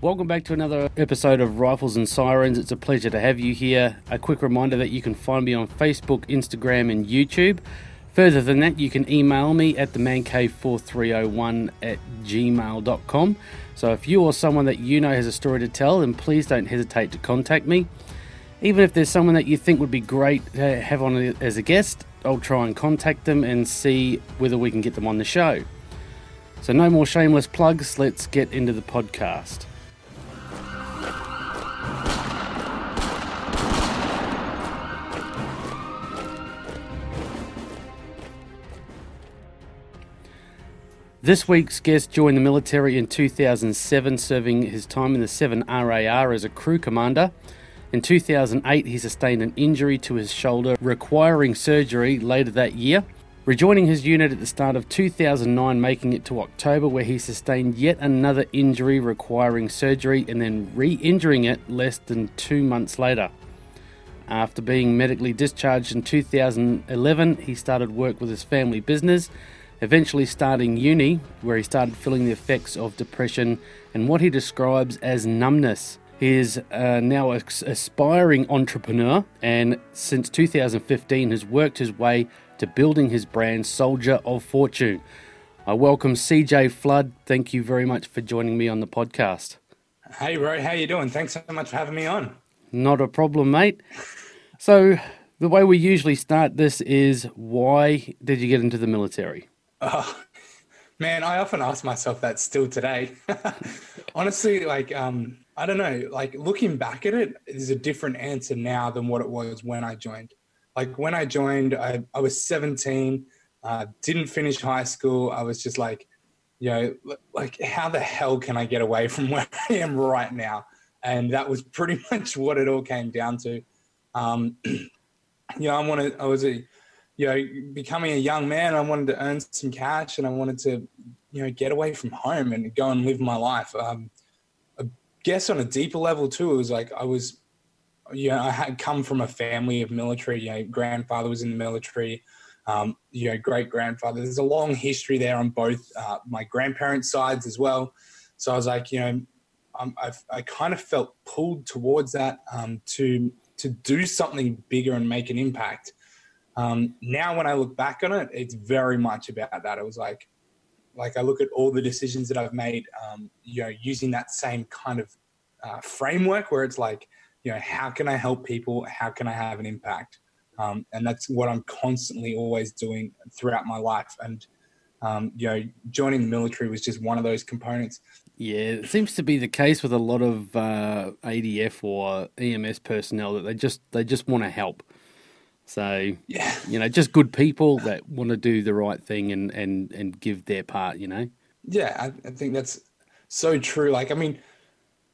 Welcome back to another episode of Rifles and Sirens. It's a pleasure to have you here. A quick reminder that you can find me on Facebook, Instagram, and YouTube. Further than that, you can email me at themancave4301 at gmail.com. So if you or someone that you know has a story to tell, then please don't hesitate to contact me. Even if there's someone that you think would be great to have on as a guest, I'll try and contact them and see whether we can get them on the show. So, no more shameless plugs, let's get into the podcast. This week's guest joined the military in 2007, serving his time in the 7 RAR as a crew commander. In 2008, he sustained an injury to his shoulder, requiring surgery later that year. Rejoining his unit at the start of 2009, making it to October, where he sustained yet another injury requiring surgery and then re injuring it less than two months later. After being medically discharged in 2011, he started work with his family business eventually starting uni, where he started feeling the effects of depression and what he describes as numbness. He is uh, now an aspiring entrepreneur and since 2015 has worked his way to building his brand Soldier of Fortune. I welcome CJ Flood. Thank you very much for joining me on the podcast. Hey, bro. How you doing? Thanks so much for having me on. Not a problem, mate. So, the way we usually start this is why did you get into the military? Oh, man, I often ask myself that still today. Honestly, like, um, I don't know, like looking back at it, there's a different answer now than what it was when I joined. Like when I joined, I, I was 17, uh, didn't finish high school. I was just like, you know, like how the hell can I get away from where I am right now? And that was pretty much what it all came down to. Um, you know, I wanted, I was a you know, becoming a young man, I wanted to earn some cash and I wanted to, you know, get away from home and go and live my life. Um, I guess on a deeper level too, it was like I was, you know, I had come from a family of military. You know, grandfather was in the military. Um, you know, great grandfather. There's a long history there on both uh, my grandparents' sides as well. So I was like, you know, I've, i kind of felt pulled towards that um, to to do something bigger and make an impact. Um, now, when I look back on it, it's very much about that. It was like, like I look at all the decisions that I've made, um, you know, using that same kind of uh, framework where it's like, you know, how can I help people? How can I have an impact? Um, and that's what I'm constantly always doing throughout my life. And um, you know, joining the military was just one of those components. Yeah, it seems to be the case with a lot of uh, ADF or EMS personnel that they just they just want to help. So yeah, you know, just good people that want to do the right thing and and and give their part. You know. Yeah, I, I think that's so true. Like, I mean,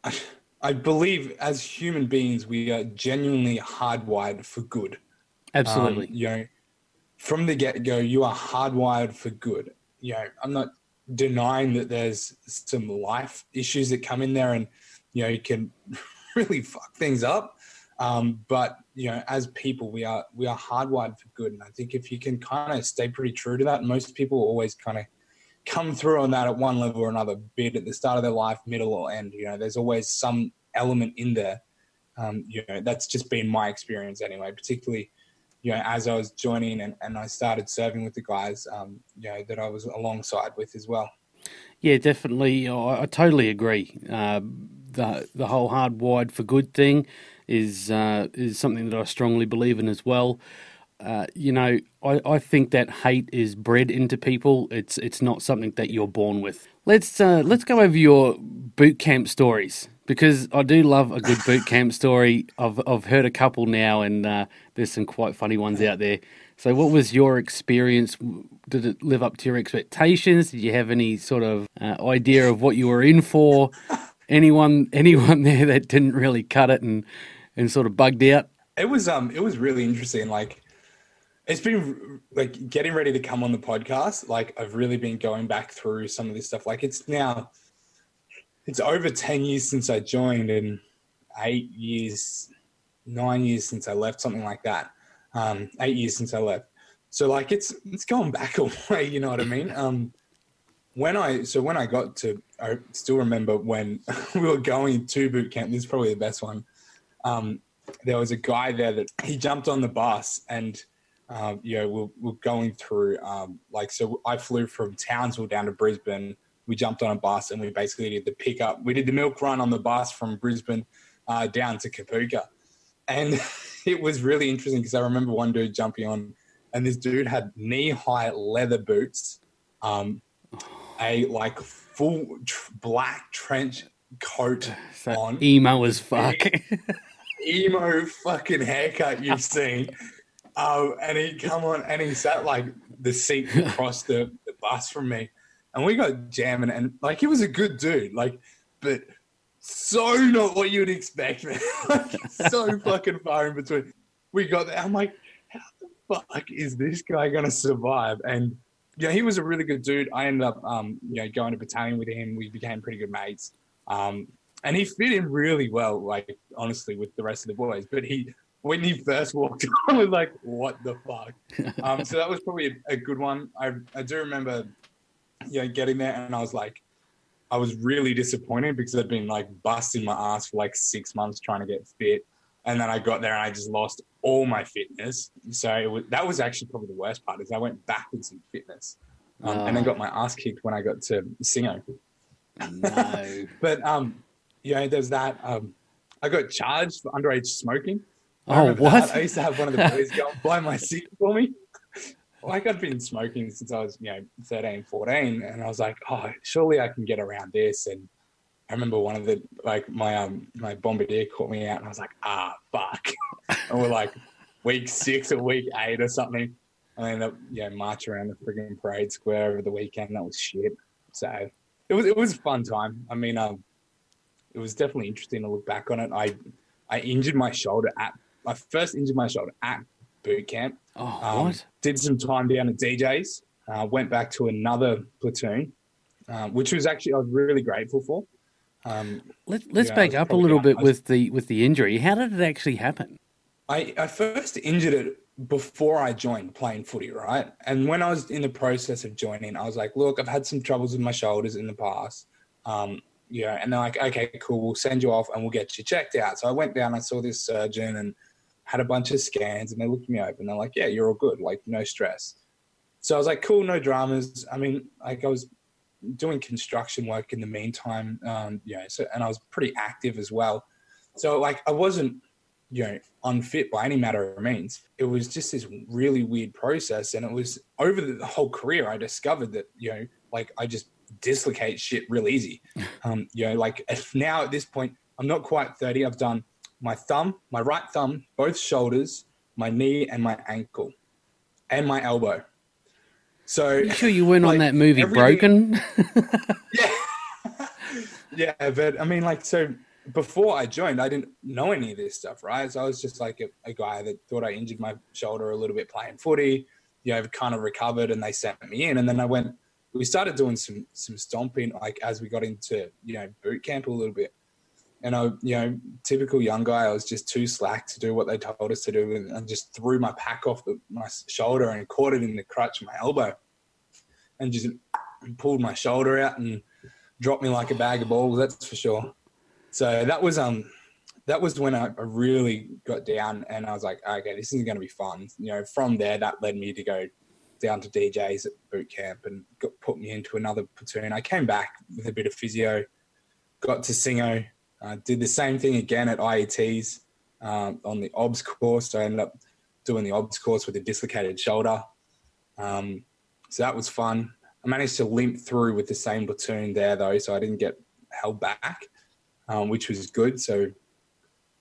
I, I believe as human beings we are genuinely hardwired for good. Absolutely. Um, you know, from the get go, you are hardwired for good. You know, I'm not denying that there's some life issues that come in there and you know you can really fuck things up um, but you know, as people, we are we are hardwired for good, and I think if you can kind of stay pretty true to that, most people always kind of come through on that at one level or another, be it at the start of their life, middle or end. You know, there's always some element in there. Um, you know, that's just been my experience anyway, particularly, you know, as I was joining and, and I started serving with the guys, um, you know, that I was alongside with as well. Yeah, definitely. I, I totally agree. Uh, the the whole hardwired for good thing is uh, is something that I strongly believe in as well. Uh, you know, I, I think that hate is bred into people. It's it's not something that you're born with. Let's uh, let's go over your boot camp stories because I do love a good boot camp story. I've I've heard a couple now, and uh, there's some quite funny ones out there. So, what was your experience? Did it live up to your expectations? Did you have any sort of uh, idea of what you were in for? Anyone anyone there that didn't really cut it and and sort of bugged out? It was um it was really interesting. Like it's been like getting ready to come on the podcast. Like I've really been going back through some of this stuff. Like it's now it's over 10 years since I joined and eight years, nine years since I left, something like that. Um, eight years since I left. So like it's it's going back a way, you know what I mean? Um when I so when I got to, I still remember when we were going to boot camp. This is probably the best one. Um, there was a guy there that he jumped on the bus and. Um, you know, we're, we're going through, um, like, so I flew from Townsville down to Brisbane. We jumped on a bus and we basically did the pickup. We did the milk run on the bus from Brisbane uh, down to Kapooka. And it was really interesting because I remember one dude jumping on, and this dude had knee high leather boots, um, a like full tr- black trench coat So on, emo as fuck. emo fucking haircut you've seen. Um, and he come on and he sat like the seat across the, the bus from me. And we got jamming and like he was a good dude, like, but so not what you'd expect, man. like, so fucking far in between. We got there. I'm like, how the fuck is this guy gonna survive? And yeah, he was a really good dude. I ended up, um, you know, going to battalion with him. We became pretty good mates. Um, and he fit in really well, like honestly, with the rest of the boys. But he, when he first walked on, was like, "What the fuck?" Um, so that was probably a, a good one. I I do remember, you know, getting there, and I was like, I was really disappointed because I'd been like busting my ass for like six months trying to get fit, and then I got there and I just lost all my fitness. So it was, that was actually probably the worst part is I went backwards in fitness, um, and then Oh. got my ass kicked when I got to Singo. no. But um, you know, there's that. Um, I got charged for underage smoking. I Oh, what? that. I used to have one of the boys go and buy my cig for me. Like I'd been smoking since I was, you know, 13, 14. And I was like, oh, surely I can get around this. And I remember one of the, like my, um, my bombardier caught me out and I was like, ah, fuck. and we're like week six or week eight or something. I ended up, you know, march around the frigging parade square over the weekend. That was shit. So it was, it was a fun time. I mean, um, it was definitely interesting to look back on it. I, I injured my shoulder at, I first injured my shoulder at boot camp. Oh, Um, what? Did some time down at DJs. Uh, went back to another platoon, um, which was actually I was really grateful for. Um, Let, let's yeah, back up a little bit was- with the with the injury. How did it actually happen? I, I first injured it before I joined playing footy, right? And when I was in the process of joining, I was like, look, I've had some troubles with my shoulders in the past. Um, you know, and they're like, okay, cool, we'll send you off and we'll get you checked out. So I went down, I saw this surgeon and had a bunch of scans and they looked me over and they're like, yeah, you're all good, like no stress. So I was like, cool, no dramas. I mean, like I was doing construction work in the meantime, um, you know, so, and I was pretty active as well. So like I wasn't, you know, unfit by any matter of means. It was just this really weird process. And it was over the whole career, I discovered that, you know, like I just dislocate shit real easy. Um, you know, like if now at this point, I'm not quite 30. I've done my thumb, my right thumb, both shoulders, my knee and my ankle and my elbow. So You sure you weren't on that movie Broken? yeah. yeah, but I mean, like, so before I joined, I didn't know any of this stuff, right? So I was just like a, a guy that thought I injured my shoulder a little bit playing footy, you know, kind of recovered and they sent me in. And then I went, we started doing some, some stomping, like, as we got into, you know, boot camp a little bit. And I, you know, typical young guy, I was just too slack to do what they told us to do and, and just threw my pack off the, my shoulder and caught it in the crutch of my elbow and just pulled my shoulder out and dropped me like a bag of balls. That's for sure. So that was um that was when I I really got down and I was like, okay, this isn't going to be fun. You know, from there that led me to go down to DJs at boot camp and got put me into another platoon. I came back with a bit of physio, got to Singo, uh, did the same thing again at IETs um, on the OBS course. So I ended up doing the OBS course with a dislocated shoulder. Um, so that was fun. I managed to limp through with the same platoon there though, so I didn't get held back, um, which was good. So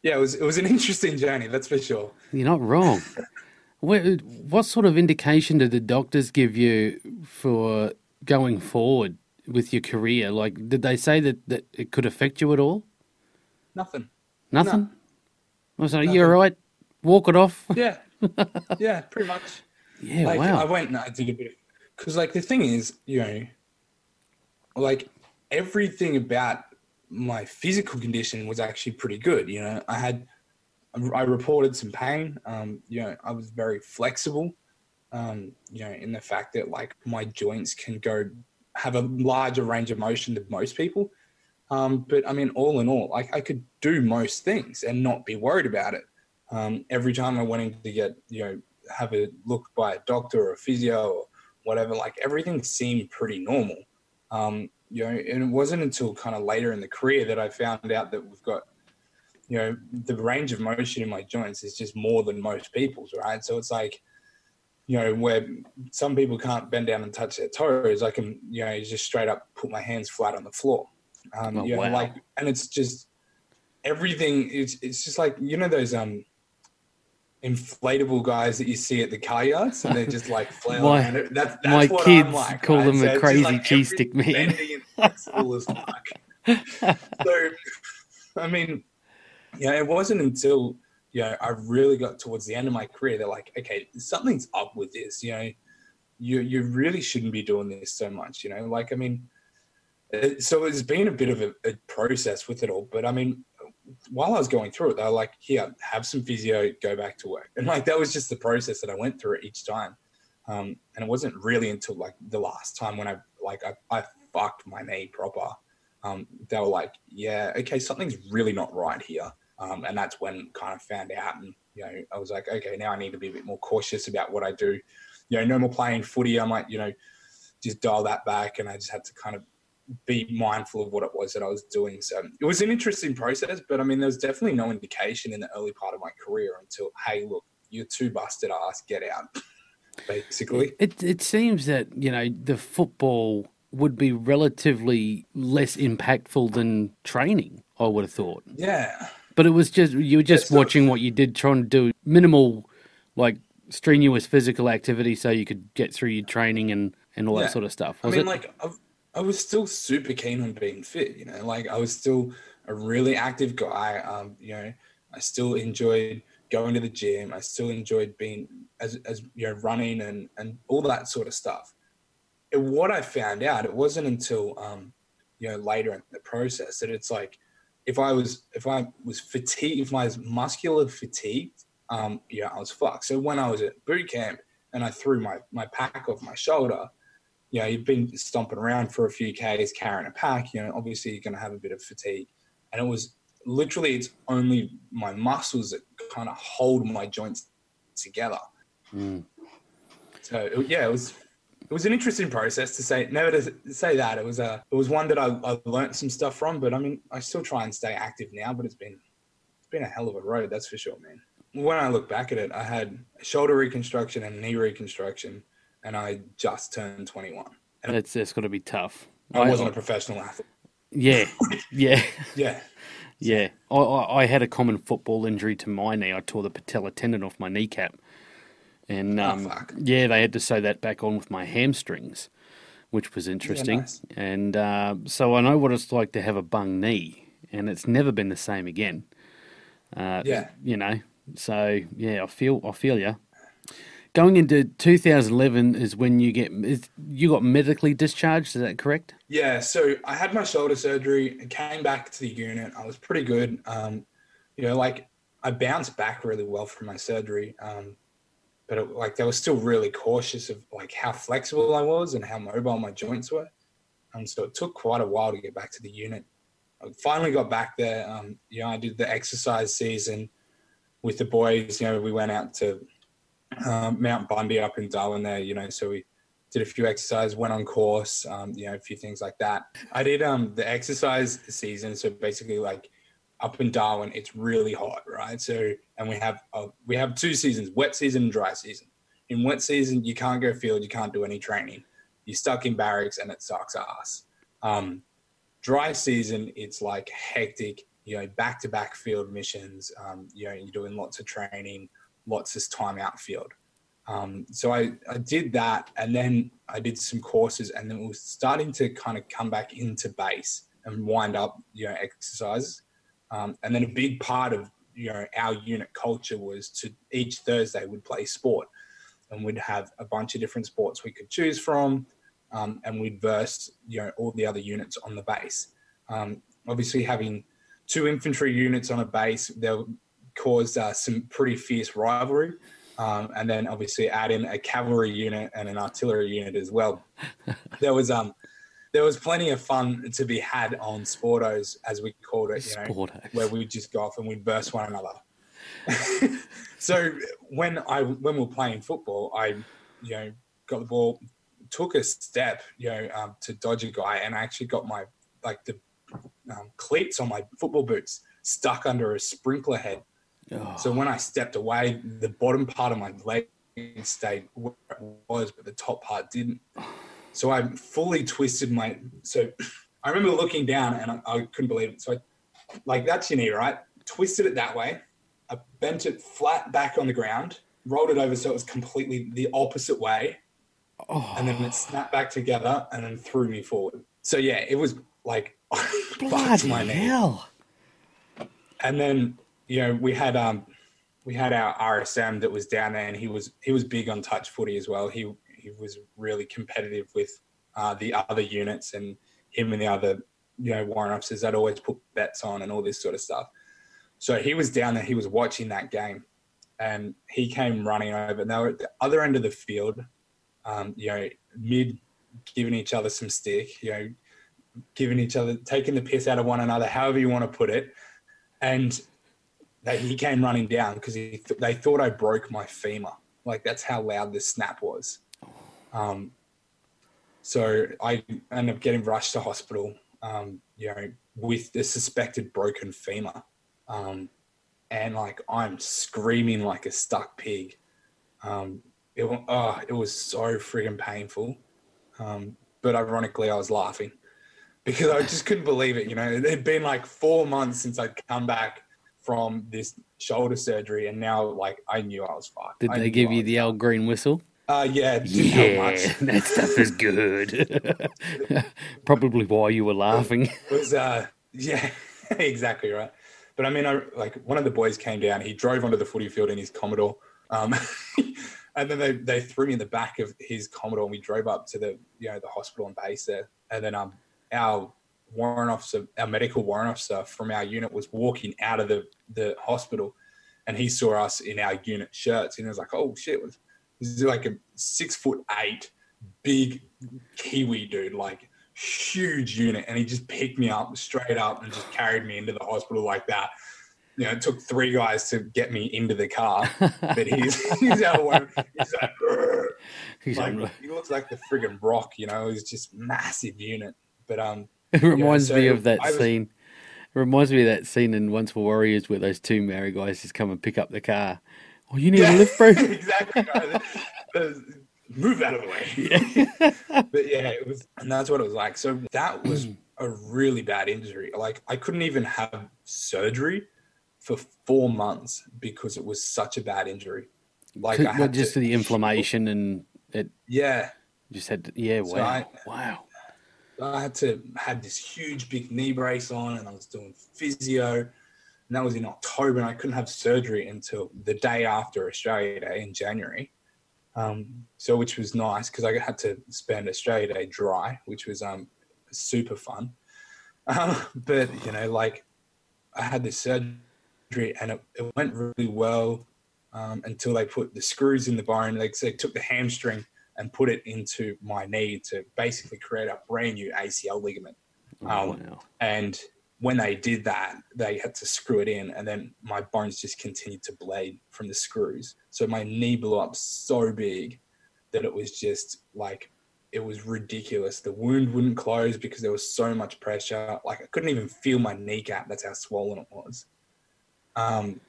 yeah, it was it was an interesting journey, that's for sure. You're not wrong. What, what sort of indication did the doctors give you for going forward with your career? Like, did they say that, that it could affect you at all? Nothing. Nothing? I was like, Nothing. you're right. Walk it off. Yeah, yeah, pretty much. Yeah, like wow. I went and I did a bit because like the thing is, you know, like everything about my physical condition was actually pretty good. You know, I had I reported some pain. Um, you know, I was very flexible. Um, you know, in the fact that like my joints can go have a larger range of motion than most people. Um, but I mean, all in all, like I could do most things and not be worried about it. Um, every time I went in to get, you know, have a look by a doctor or a physio or whatever, like everything seemed pretty normal. Um, you know, and it wasn't until kind of later in the career that I found out that we've got, you know, the range of motion in my joints is just more than most people's, right? So it's like, you know, where some people can't bend down and touch their toes, I can, you know, just straight up put my hands flat on the floor. Um, Oh, you know, wow. like, and it's just everything. It's it's just like you know those um inflatable guys that you see at the car yards, and they're just like flailing. My-. That's, that's my what kids like, call right? them the it's crazy like cheese stick man. bending and flexible as fuck. so, I mean, yeah, it wasn't until you know I really got towards the end of my career. They're like, okay, something's up with this. You know, you you really shouldn't be doing this so much. You know, like I mean, so it's been a bit of a, a process with it all. But I mean, while I was going through it, they were like, here, have some physio, go back to work, and like that was just the process that I went through each time. Um, and it wasn't really until like the last time when I like I, I fucked my knee proper. Um, they were like, yeah, okay, something's really not right here. Um, and that's when kind of found out, and you know, I was like, okay, now I need to be a bit more cautious about what I do. You know, no more playing footy. I might, you know, just dial that back, and I just had to kind of be mindful of what it was that I was doing. So it was an interesting process, but I mean, there was definitely no indication in the early part of my career until, hey, look, you're too busted ass, get out, basically. It it seems that you know the football would be relatively less impactful than training. I would have thought, Yeah. but it was just you were just not- watching what you did, trying to do minimal, like strenuous physical activity, so you could get through your training and and all Yeah. that sort of stuff. I mean, it? like, I, I was still super keen on being fit, you know, like I was still a really active guy. Um, you know, I still enjoyed going to the gym. I still enjoyed being as, as you know, running and, and all that sort of stuff. And what I found out, it wasn't until, um, you know, later in the process that it's like, if I was, if I was fatigued, if I was muscular fatigued, um, yeah, I was fucked. So when I was at boot camp and I threw my, my pack off my shoulder, you know, you've been stomping around for a few Ks carrying a pack, you know, obviously you're going to have a bit of fatigue. And it was literally, it's only my muscles that kind of hold my joints together. Mm. So it- yeah, it was, it was an interesting process to say, never to say that. It was a, it was one that I, I learned some stuff from, but I mean, I still try and stay active now, but it's been, it's been a hell of a road. That's for sure, man. When I look back at it, I had shoulder reconstruction and knee reconstruction and I just turned 21. And That's that's got to be tough. I wasn't a professional athlete. Yeah, yeah. Yeah. Yeah, I, I, I had a common football injury to my knee. I tore the patella tendon off my kneecap, and Oh, um, fuck. yeah, they had to sew that back on with my hamstrings, which was interesting. nice. And uh, so I know what it's like to have a bung knee, and it's never been the same again. Uh, Yeah. you know. So yeah, I feel I feel you. Going into 2011 is when you get is, you got medically discharged. Is that correct? Yeah. So I had my shoulder surgery and came back to the unit. I was pretty good. Um, you know, like I bounced back really well from my surgery. Um, but it, like they were still really cautious of like how flexible I was and how mobile my joints were. Um, so it took quite a while to get back to the unit. I finally got back there. Um, you know, I did the exercise season with the boys. You know, we went out to um, Mount Bundey up in Darwin there. You know, so we did a few exercises, went on course, um, you know, a few things like that. I did um, the exercise season. So basically, like up in Darwin, it's really hot, right? So, and we have uh, we have two seasons: wet season and dry season. In wet season, you can't go field, you can't do any training. You're stuck in barracks, and it sucks ass. Um, dry season, it's like hectic. You know, back to back field missions. Um, you know, you're doing lots of training, lots time out field. Um, so I, I did that and then I did some courses and then it was starting to kind of come back into base and wind up, you know, exercises. Um, and then a big part of, you know, our unit culture was to each Thursday we'd play sport and we'd have a bunch of different sports we could choose from. Um, and we'd verse, you know, all the other units on the base. Um, obviously having two infantry units on a base, there caused uh, some pretty fierce rivalry. Um, and then obviously add in a cavalry unit and an artillery unit as well. there was um there was plenty of fun to be had on sportos, as we called it. You know, Sportos. where we'd just go off and we'd burst one another. so when I when we were playing football, I you know got the ball, took a step, you know, um, to dodge a guy, and I actually got my like the um, cleats on my football boots stuck under a sprinkler head. Oh, So when I stepped away, the bottom part of my leg stayed where it was, but the top part didn't. So I fully twisted my. So I remember looking down and I, I couldn't believe it. So I, like that's your knee, right? Twisted it that way. I bent it flat back on the ground, rolled it over so it was completely the opposite way, oh, and then it snapped back together and then threw me forward. So yeah, it was like bloody my knee hell! and then you know we had um we had our RSM that was down there, and he was he was big on touch footy as well. He he was really competitive with uh, the other units, and him and the other you know warrant officers. They'd always put bets on and all this sort of stuff. So he was down there. He was watching that game, and he came running over. And they were at the other end of the field, um, you know, mid giving each other some stick, you know, giving each other taking the piss out of one another, however you want to put it and he came running down because th- they thought I broke my femur. Like that's how loud this snap was. Um, so I ended up getting rushed to hospital. Um, you know, with the suspected broken femur, um, and like I'm screaming like a stuck pig. Um, it, oh, it was so friggin' painful. Um, but ironically, I was laughing because I just couldn't believe it. You know, it had been like four months since I'd come back from this shoulder surgery, and now like I knew I was fucked. Did I they give you the old green whistle? Uh, yeah, Yeah, much. that stuff is good. Probably why you were laughing. It was uh, yeah, exactly right. But I mean, I like one of the boys came down. He drove onto the footy field in his Commodore, um, and then they, they threw me in the back of his Commodore, and we drove up to the you know the hospital and base there. And then um, our warrant officer, our medical warrant officer from our unit, was walking out of the the hospital, and he saw us in our unit shirts, and he was like, "Oh shit!" This is like a six foot eight, big Kiwi dude, like huge unit, and he just picked me up straight up and just carried me into the hospital like that. You know, it took three guys to get me into the car, but he's he's out of one. He's like, He's like he looks like the friggin' rock, you know. He's just massive unit, but um, It reminds so me of that was- scene. It reminds me of that scene in Once Were Warriors where those two Maori guys just come and pick up the car. Oh, you need a lift, bro? exactly. Move out of the way. but yeah, it was, and that's what it was like. So that was a really bad injury. Like I couldn't even have surgery for four months because it was such a bad injury. Like I had just to, the inflammation and it yeah, just had. To, yeah, So wow, I- wow. I had to had this huge big knee brace on, and I was doing physio, and that was in October, and I couldn't have surgery until the day after Australia Day in January. Um, so which was nice because I had to spend Australia Day dry, which was um, super fun. Um, but you know, like I had this surgery, and it, it went really well um, until they put the screws in the bone. So they took the hamstring and put it into my knee to basically create a brand new ACL ligament. Oh, Um, wow. And when they did that, they had to screw it in, and then my bones just continued to bleed from the screws. So my knee blew up so big that it was just like it was ridiculous. The wound wouldn't close because there was so much pressure. Like I couldn't even feel my kneecap. That's how swollen it was. Um,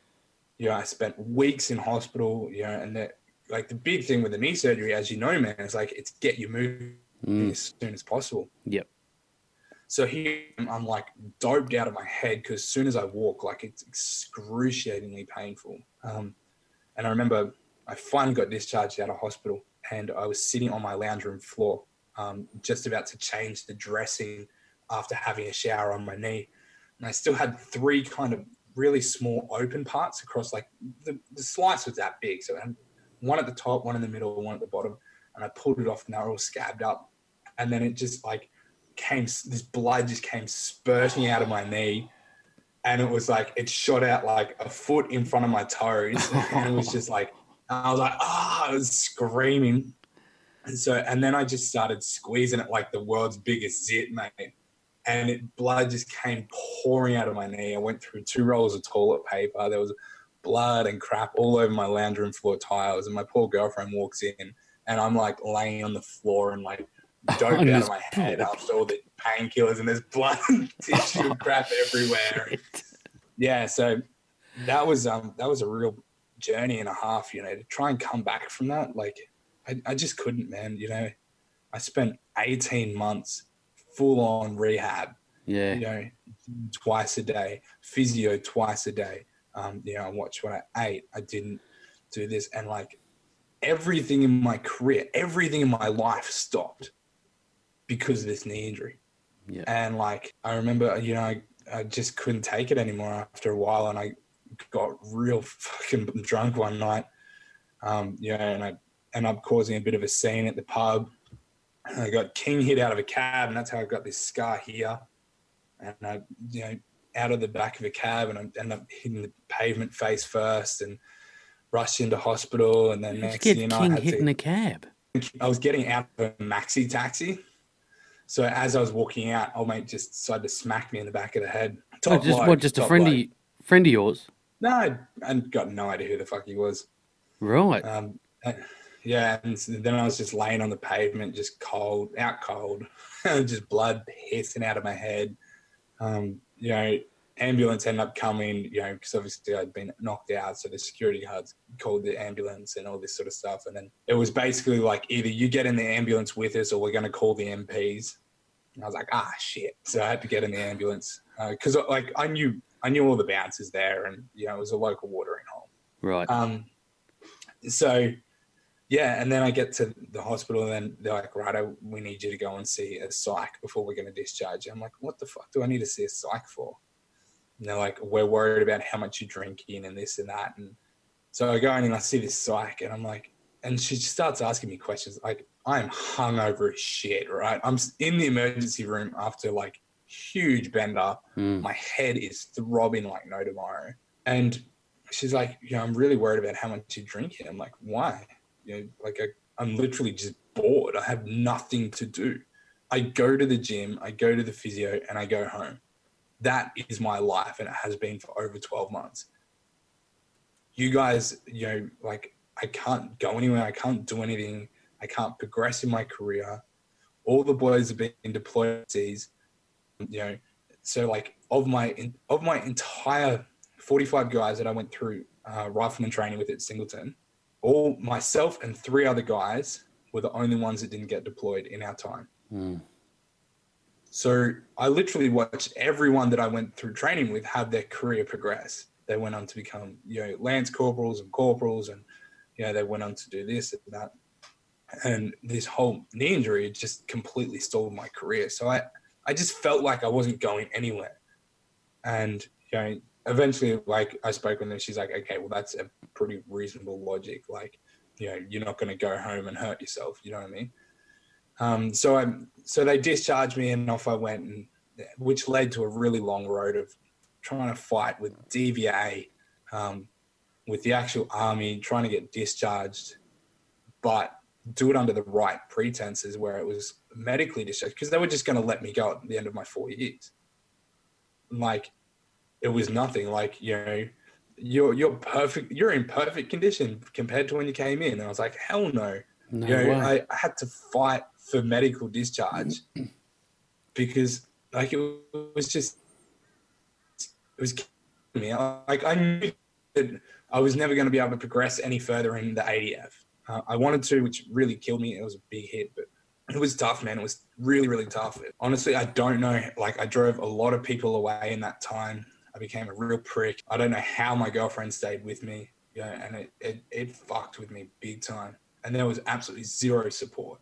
you know, I spent weeks in hospital. You know, and that like the big thing with the knee surgery, as you know, man, is like it's get you moving Mm, as soon as possible. Yep. So here I'm like doped out of my head because as soon as I walk, like it's excruciatingly painful. Um, and I remember I finally got discharged out of hospital and I was sitting on my lounge room floor, um, just about to change the dressing after having a shower on my knee. And I still had three kind of really small open parts across like the, the slice was that big. So I had one at the top, one in the middle, one at the bottom. And I pulled it off and they were all scabbed up. And then it just like came, this blood just came spurting out of my knee. And it was like, it shot out like a foot in front of my toes. and it was just like, I was like, ah, I was screaming. And so, and then I just started squeezing it like the world's biggest zit, mate. And it, blood just came pouring out of my knee. I went through two rolls of toilet paper. There was blood and crap all over my lounge room floor tiles. And my poor girlfriend walks in, and I'm like laying on the floor and like dope out of my head after all the painkillers, and there's blood and tissue crap everywhere. Yeah, so that was um that was a real journey and a half, you know, to try and come back from that. Like I, I just couldn't, man. You know, I spent 18 months full on rehab. Yeah. You know, twice a day, physio twice a day. Um, you know, I watched what I ate. I didn't do this. And like everything in my career, everything in my life stopped because of this knee injury. Yeah. And like, I remember, you know, I, I just couldn't take it anymore after a while. And I got real fucking drunk one night. Um, you know, and I ended up causing a bit of a scene at the pub. And I got king hit out of a cab, and that's how I got this scar here. And I, you know, out of the back of a cab, and I ended up hitting the pavement face first, and rushed into hospital. And then How'd next you thing you know, I had hit to a cab? I was getting out of a maxi taxi. So as I was walking out, old mate just decided to smack me in the back of the head. Oh, just bloke, what? Just a top friend of friend of yours, No, I, got no idea who the fuck he was. right? Um, yeah, and then I was just laying on the pavement, just cold, out cold, just blood hissing out of my head. Um, you know, ambulance ended up coming, you know, because obviously I'd been knocked out, so the security guards called the ambulance and all this sort of stuff. And then it was basically like either you get in the ambulance with us, or we're going to call the MPs. And I was like, ah, shit. So I had to get in the ambulance because, like, I knew I knew all the bouncers there, and you know, it was a local watering hole. right. Um, so yeah, and then I get to the hospital, and then they're like, "Right, we need you to go and see a psych before we're going to discharge." you." I'm like, "What the fuck do I need to see a psych for?" And they're like, "We're worried about how much you're drinking and this and that." And so I go in and I see this psych, and I'm like, and she starts asking me questions like, "I'm hungover as shit, right? I'm in the emergency room after like huge bender." Mm. my head is throbbing like no tomorrow. And she's like, you know, I'm really worried about how much you're drinking. I'm like, why? You know, like I, I'm literally just bored. I have nothing to do. I go to the gym, I go to the physio, and I go home. That is my life, and it has been for over 12 months. You guys, you know, like I can't go anywhere. I can't do anything. I can't progress in my career. All the boys have been deployed overseas. You know, so like of my of my entire 45 guys that I went through uh, rifleman training with at Singleton, all myself and three other guys were the only ones that didn't get deployed in our time. Mm. So I literally watched everyone that I went through training with have their career progress. They went on to become, you know, lance corporals and corporals, and you know, they went on to do this and that. And this whole knee injury just completely stalled my career. So I, I just felt like I wasn't going anywhere. And you know, eventually, like I spoke with her, she's like, "Okay, well, that's a pretty reasonable logic. Like, you know, you're not going to go home and hurt yourself. You know what I mean?" Um, so I, so they discharged me, and off I went, and which led to a really long road of trying to fight with DVA, um, with the actual army, trying to get discharged, but do it under the right pretenses, where it was medically discharged, because they were just going to let me go at the end of my four years. Like, it was nothing. Like, you know, you're you're perfect. You're in perfect condition compared to when you came in. And I was like, hell no. No you know. I, I had to fight for medical discharge because like it was just it was killing me. Like I knew that I was never going to be able to progress any further in the ADF. Uh, I wanted to, which really killed me. It was a big hit, but it was tough, man. It was really, really tough. Honestly, I don't know. Like I drove a lot of people away in that time. I became a real prick. I don't know how my girlfriend stayed with me. Yeah, and it, it, it fucked with me big time. And there was absolutely zero support.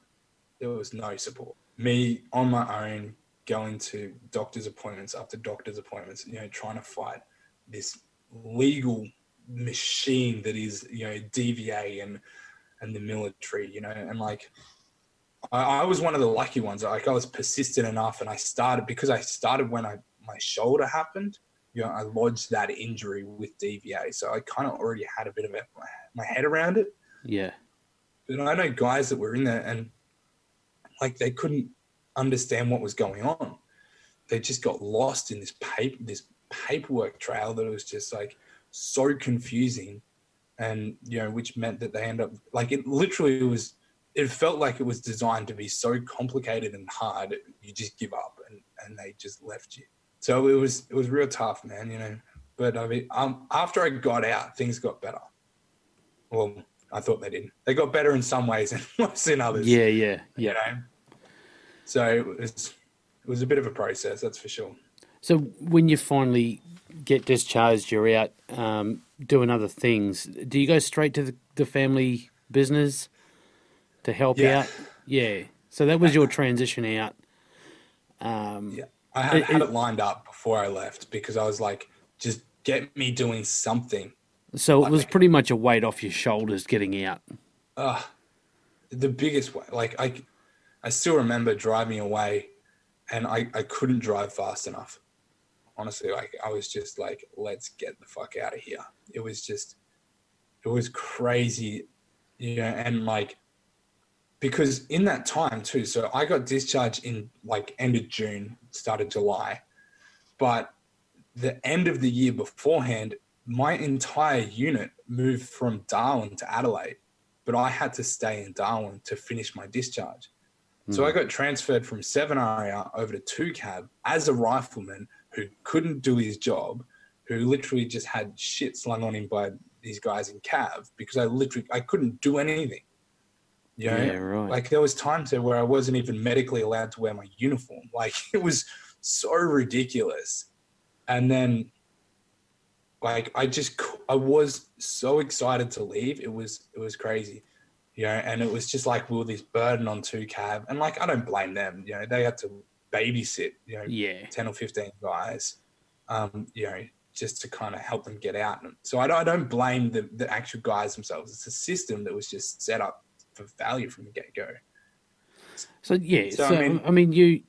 There was no support. Me on my own, going to doctor's appointments after doctor's appointments, you know, trying to fight this legal machine that is, you know, DVA and and the military, you know, and like I, I was one of the lucky ones. Like I was persistent enough, and I started because I started when I my shoulder happened. You know, I lodged that injury with DVA, so I kind of already had a bit of a, my, my head around it. yeah. But I know guys that were in there and like they couldn't understand what was going on. They just got lost in this paper this paperwork trail that was just like so confusing and you know which meant that they end up like it literally was it felt like it was designed to be so complicated and hard you just give up and and they just left you so it was it was real tough man you know but i mean um after i got out things got better well i thought they did they got better in some ways and worse in others Yeah, yeah, you yeah. know so it was it was a bit of a process that's for sure So when you finally get discharged, you're out um, doing other things. Do you go straight to the, the family business to help Yeah. out? Yeah. So that was your transition out. Um, Yeah, I had, It- had it- it lined up before I left because I was like, just get me doing something. So it was pretty much a weight off your shoulders getting out. Uh, the biggest way, like I, I still remember driving away, and I, I couldn't drive fast enough. Honestly, like I was just like, let's get the fuck out of here. It was just, it was crazy, you know, and like, because in that time too, so I got discharged in like end of June, started July, but the end of the year beforehand, my entire unit moved from Darwin to Adelaide, but I had to stay in Darwin to finish my discharge. So I hmm. got transferred from 7RAR over to 2 Cav as a rifleman who couldn't do his job, who literally just had shit slung on him by these guys in cav because I literally I couldn't do anything. You know? Yeah, right. Like there was times there where I wasn't even medically allowed to wear my uniform. Like it was so ridiculous. And then like I just I was so excited to leave. It was it was crazy. You know, and it was just like we were this burden on two Cav. And like I don't blame them, you know, they had to babysit, you know, Yeah. 10 or 15 guys, um, you know, just to kind of help them get out. And so I don't, I don't blame the, the actual guys themselves. It's a system that was just set up for value from the get go. So yeah, so, So, I, I mean, mean- you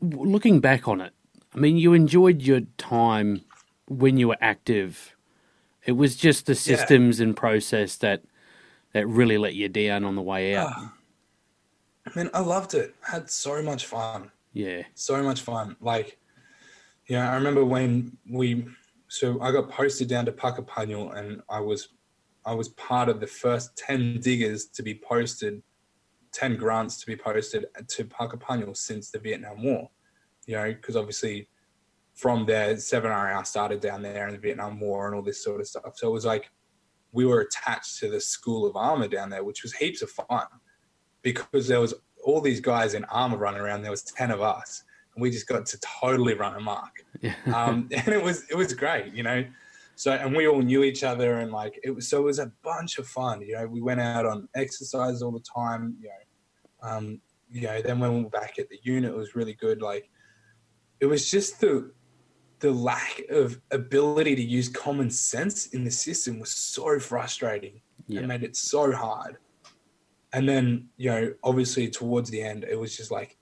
looking back on it, I mean, you enjoyed your time when you were active. It was just the Yeah. systems and process that that really let you down on the way out. Ah. I mean, I loved it. I had so much fun. yeah, so much fun. Like, you know, I remember when we, so I got posted down to Puckapunyal and I was, I was part of the first 10 diggers to be posted, 10 grants to be posted to Puckapunyal since the Vietnam War, you know, because obviously from there, 7RAR started down there in the Vietnam War and all this sort of stuff. So it was like, we were attached to the School of Armor down there, which was heaps of fun because there was all these guys in armor running around. There was 10 of us and we just got to totally run amok. yeah, Um, and it was, it was great, you know? So, and we all knew each other and like, it was, so it was a bunch of fun, you know, we went out on exercise all the time, you know, um, you know, then when we were back at the unit, it was really good. Like it was just the, the lack of ability to use common sense in the system was so frustrating. yeah, It made it so hard. And then, you know, obviously towards the end, it was just like,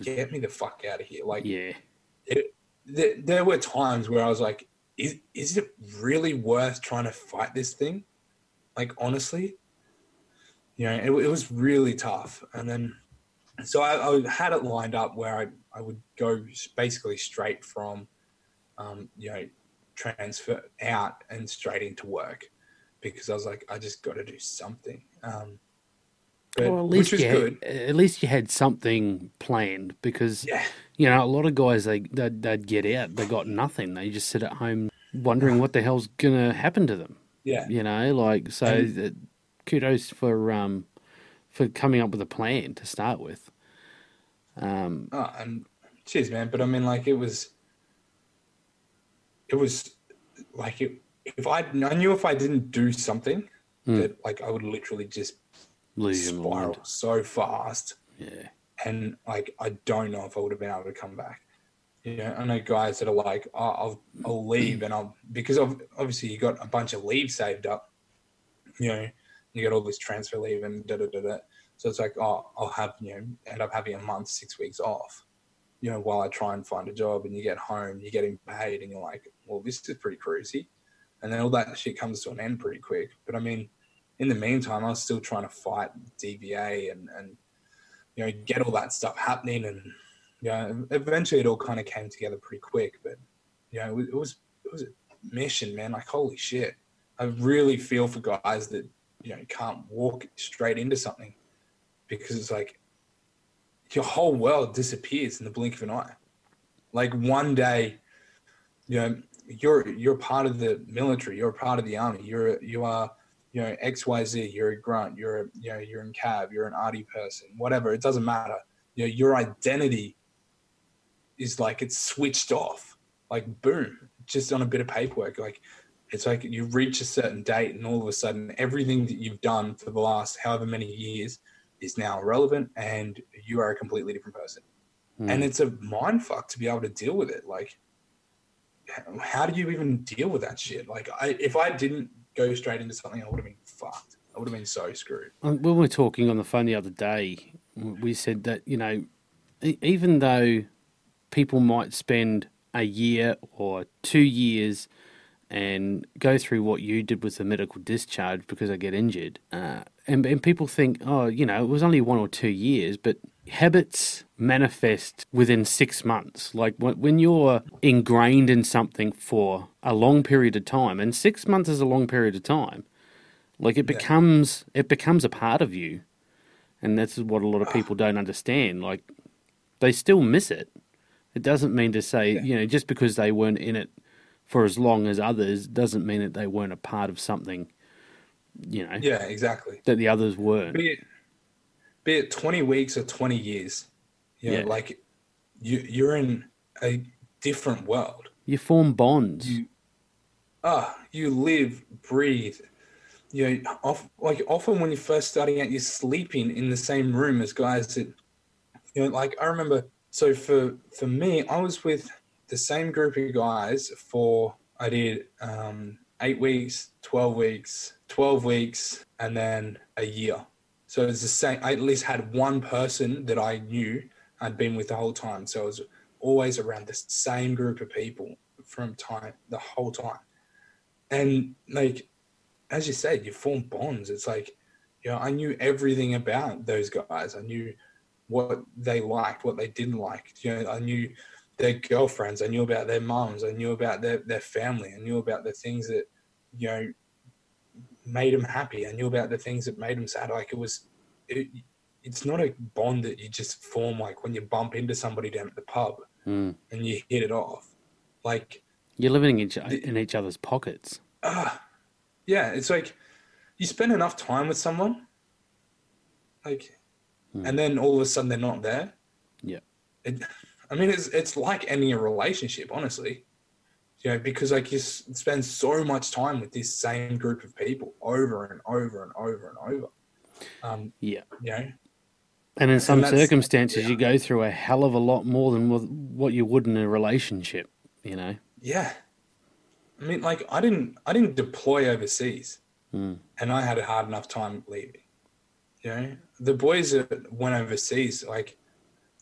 get me the fuck out of here. Like, yeah, it, there, there were times where I was like, is, is it really worth trying to fight this thing? Like, honestly, you know, it, it was really tough. And then, so I, I had it lined up where I, I would go basically straight from, um, you know, transfer out and straight into work because I was like, I just got to do something. Um, but, Well, at which least was you good. had, at least you had something planned because Yeah. You know a lot of guys they they'd, they'd get out they got nothing they just sit at home wondering what the hell's gonna happen to them Yeah. you know like so And- uh, kudos for um for coming up with a plan to start with um Oh, and cheers, man. But I mean, like, it was, it was like it, if I, I knew if I didn't do something Hmm. that like I would literally just lose spiral so fast, yeah and like I don't know if I would have been able to come back. You know, I know guys that are like, oh, I'll I'll leave, and I'll because obviously you got a bunch of leave saved up. You know, you got all this transfer leave and da da da da. So it's like, oh, I'll have you know end up having a month, six weeks off. You know, while I try and find a job, and you get home, you're getting paid, and you're like, well, this is pretty crazy. and then all that shit comes to an end pretty quick. But I mean, in the meantime, I was still trying to fight DVA and and you know get all that stuff happening, and you know eventually it all kind of came together pretty quick. But you know it was it was a mission, man. Like holy shit, I really feel for guys that you know can't walk straight into something because it's like your whole world disappears in the blink of an eye. Like one day, you know, you're you're part of the military, you're a part of the army, you're you are you know XYZ, you're a grunt, you're a, you know you're in Cav, you're an arty person, whatever. It doesn't matter. You know, your identity is like it's switched off, like boom, just on a bit of paperwork. Like it's like you reach a certain date, and all of a sudden, everything that you've done for the last however many years is now irrelevant, and you are a completely different person. Mm. And it's a mind fuck to be able to deal with it. Like, how do you even deal with that shit? Like, I, if I didn't go straight into something, I would have been fucked. I would have been so screwed. When we were talking on the phone the other day, we said that, you know, even though people might spend a year or two years and go through what you did with the medical discharge because I get injured, uh, and, and people think, oh, you know, it was only one or two years, but habits manifest within six months. Like when you're ingrained in something for a long period of time, and six months is a long period of time, like it becomes it becomes a part of you, and that's what a lot of ah. people don't understand. Like they still miss it. It doesn't mean to say yeah. you know just because they weren't in it for as long as others doesn't mean that they weren't a part of something you know. Yeah, exactly. That the others weren't. Be it, be it 20 weeks or 20 years, you know, yeah. like you, you're in a different world. You form bonds. You, ah, you live, breathe. You know, off, like often when you're first starting out, you're sleeping in the same room as guys that, you know, like I remember. So for for me, I was with the same group of guys for I did um, eight weeks, twelve weeks, 12 weeks, and then a year. So it's the same. I at least had one person that I knew I'd been with the whole time. So it was always around the same group of people from time the whole time. And like, as you said, you form bonds. It's like, you know, I knew everything about those guys. I knew what they liked, what they didn't like. You know, I knew their girlfriends. I knew about their moms. I knew about their, their family. I knew about the things that, you know, made him happy. I knew about the things that made him sad. Like it was, it, it's not a bond that you just form like when you bump into somebody down at the pub mm. and you hit it off. Like you're living in each, in each other's pockets. Uh, yeah, it's like you spend enough time with someone, like, mm. and then all of a sudden they're not there. Yeah. It, I mean, it's it's like ending a relationship, honestly you know, because like you spend so much time with this same group of people over and over and over and over. Um, yeah. You know, and in some and circumstances, yeah. you go through a hell of a lot more than what you would in a relationship. You know. Yeah. I mean, like I didn't, I didn't deploy overseas, mm. and I had a hard enough time leaving. You know, the boys that went overseas, like,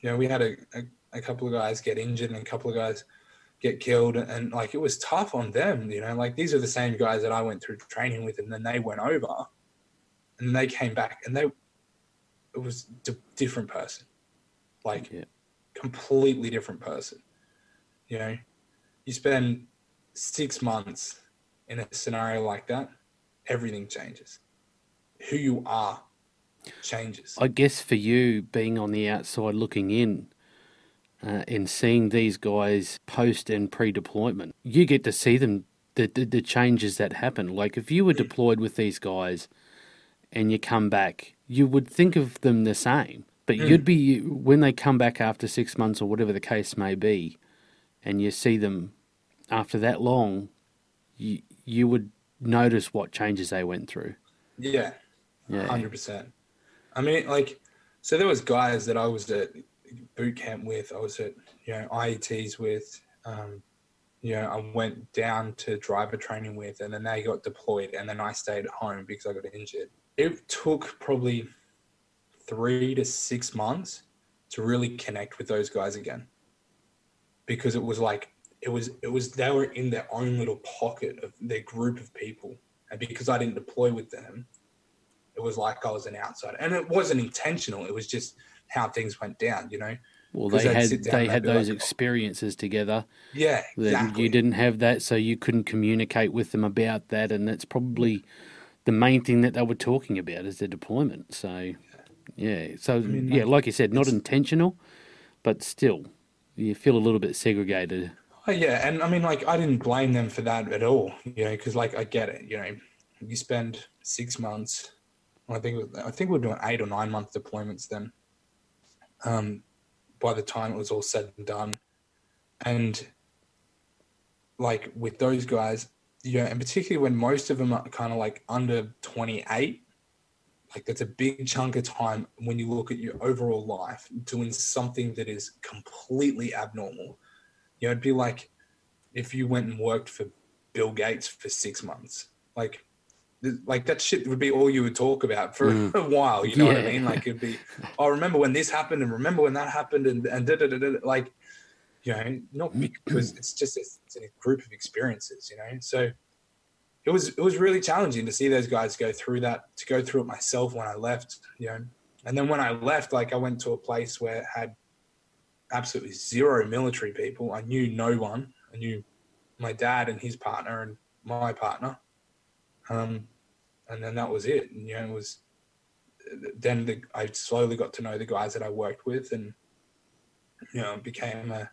you know, we had a, a, a couple of guys get injured and a couple of guys get killed and like it was tough on them you know? Like these are the same guys that i went through training with and then they went over and they came back and they it was a different person. Like yeah. completely different person you know? You spend six months in a scenario like that everything changes. Who you are changes. I guess for you being on the outside looking in uh, and seeing these guys post and pre deployment, you get to see them, the, the, the, changes that happen. Like if you were deployed with these guys and you come back, you would think of them the same. But mm. you'd be, when they come back after six months or whatever the case may be, and you see them after that long, you, you would notice what changes they went through. Yeah, yeah, hundred percent. I mean, like, so there was guys that I was at boot camp with. I was at you know IETs with. Um, you know, I went down to driver training with, and then they got deployed, and then I stayed at home because I got injured. It took probably three to six months to really connect with those guys again, because it was like it was it was they were in their own little pocket of their group of people, and because I didn't deploy with them, it was like I was an outsider, and it wasn't intentional. It was just how things went down, you know. Well, they had they had those like, oh. experiences together. Yeah, exactly. You didn't have that, so you couldn't communicate with them about that, and that's probably the main thing that they were talking about is their deployment. So, yeah, so I mean, yeah, like you said, not intentional, but still, you feel a little bit segregated. Oh, yeah, and I mean, like, I didn't blame them for that at all, you know, because like I get it, you know, you spend six months. I think I think we we're doing eight or nine month deployments then. Um, by the time it was all said and done, and like with those guys, yeah, and particularly when most of them are kind of like under twenty eight, like that's a big chunk of time when you look at your overall life doing something that is completely abnormal. You know, it'd be like if you went and worked for Bill Gates for six months. Like like that shit would be all you would talk about for mm. a while. You know yeah. what I mean? Like it'd be, oh, remember when this happened, and remember when that happened, and and da, da, da, da, like, you know, not because it's just a, it's a group of experiences, you know. So it was it was really challenging to see those guys go through that, to go through it myself when I left, you know. And then when I left, like I went to a place where it had absolutely zero military people. I knew no one. I knew my dad and his partner and my partner um, and then that was it. And, you know, it was then the, I slowly got to know the guys that I worked with, and you know, became a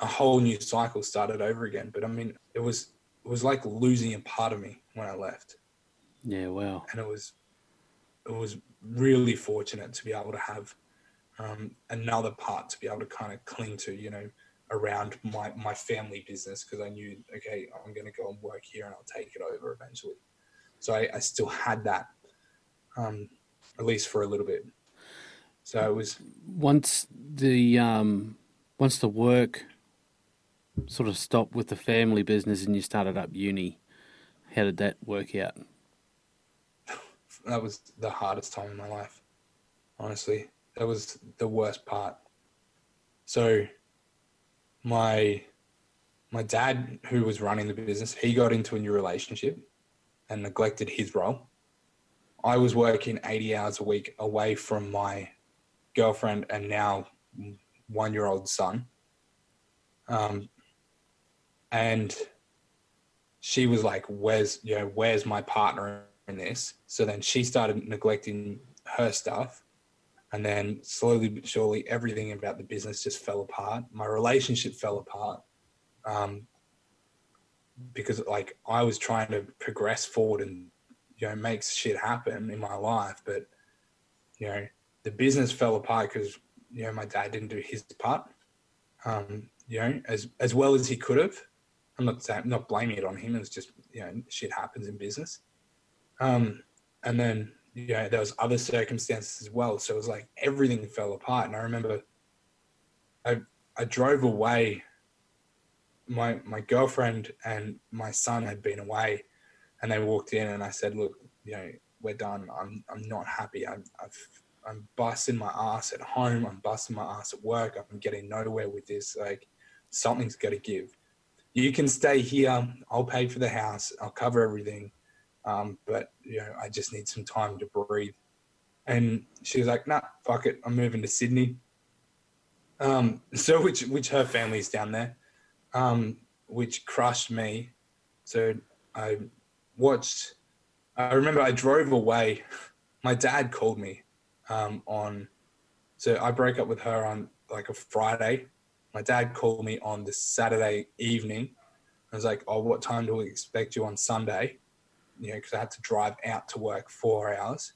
a whole new cycle started over again. But I mean, it was it was like losing a part of me when I left. Yeah, wow. And it was it was really fortunate to be able to have um, another part to be able to kind of cling to, you know, around my my family business because I knew, okay, I'm going to go and work here and I'll take it over eventually. So I, I still had that, um, at least for a little bit. So it was once the um, once the work sort of stopped with the family business and you started up uni. How did that work out? That was the hardest time in my life. Honestly, that was the worst part. So my my dad who was running the business, he got into a new relationship and neglected his role. I was working 80 hours a week away from my girlfriend and now one year old son. Um, and she was like, Where's, you know, where's my partner in this? So then she started neglecting her stuff. And then slowly but surely, everything about the business just fell apart. My relationship fell apart. Um, because like I was trying to progress forward and you know make shit happen in my life, but you know the business fell apart because you know my dad didn't do his part, um, you know as as well as he could have. I'm not saying not blaming it on him. It's just you know shit happens in business, um, and then you know there was other circumstances as well. So it was like everything fell apart, and I remember I I drove away my my girlfriend and my son had been away, and they walked in, and I said, "Look, you know, we're done. I'm I'm not happy. I'm I've, I'm busting my ass at home. I'm busting my ass at work. I'm getting nowhere with this. Like, something's got to give. You can stay here. I'll pay for the house. I'll cover everything. Um, but you know, I just need some time to breathe." And she was like, "Nah, fuck it. I'm moving to Sydney." Um, so which which her family's down there um, which crushed me. So I watched. I remember I drove away. My dad called me um, on. So I broke up with her on like a Friday. My dad called me on the Saturday evening. I was like, "Oh, what time do we expect you on Sunday?" You know, because I had to drive out to work four hours.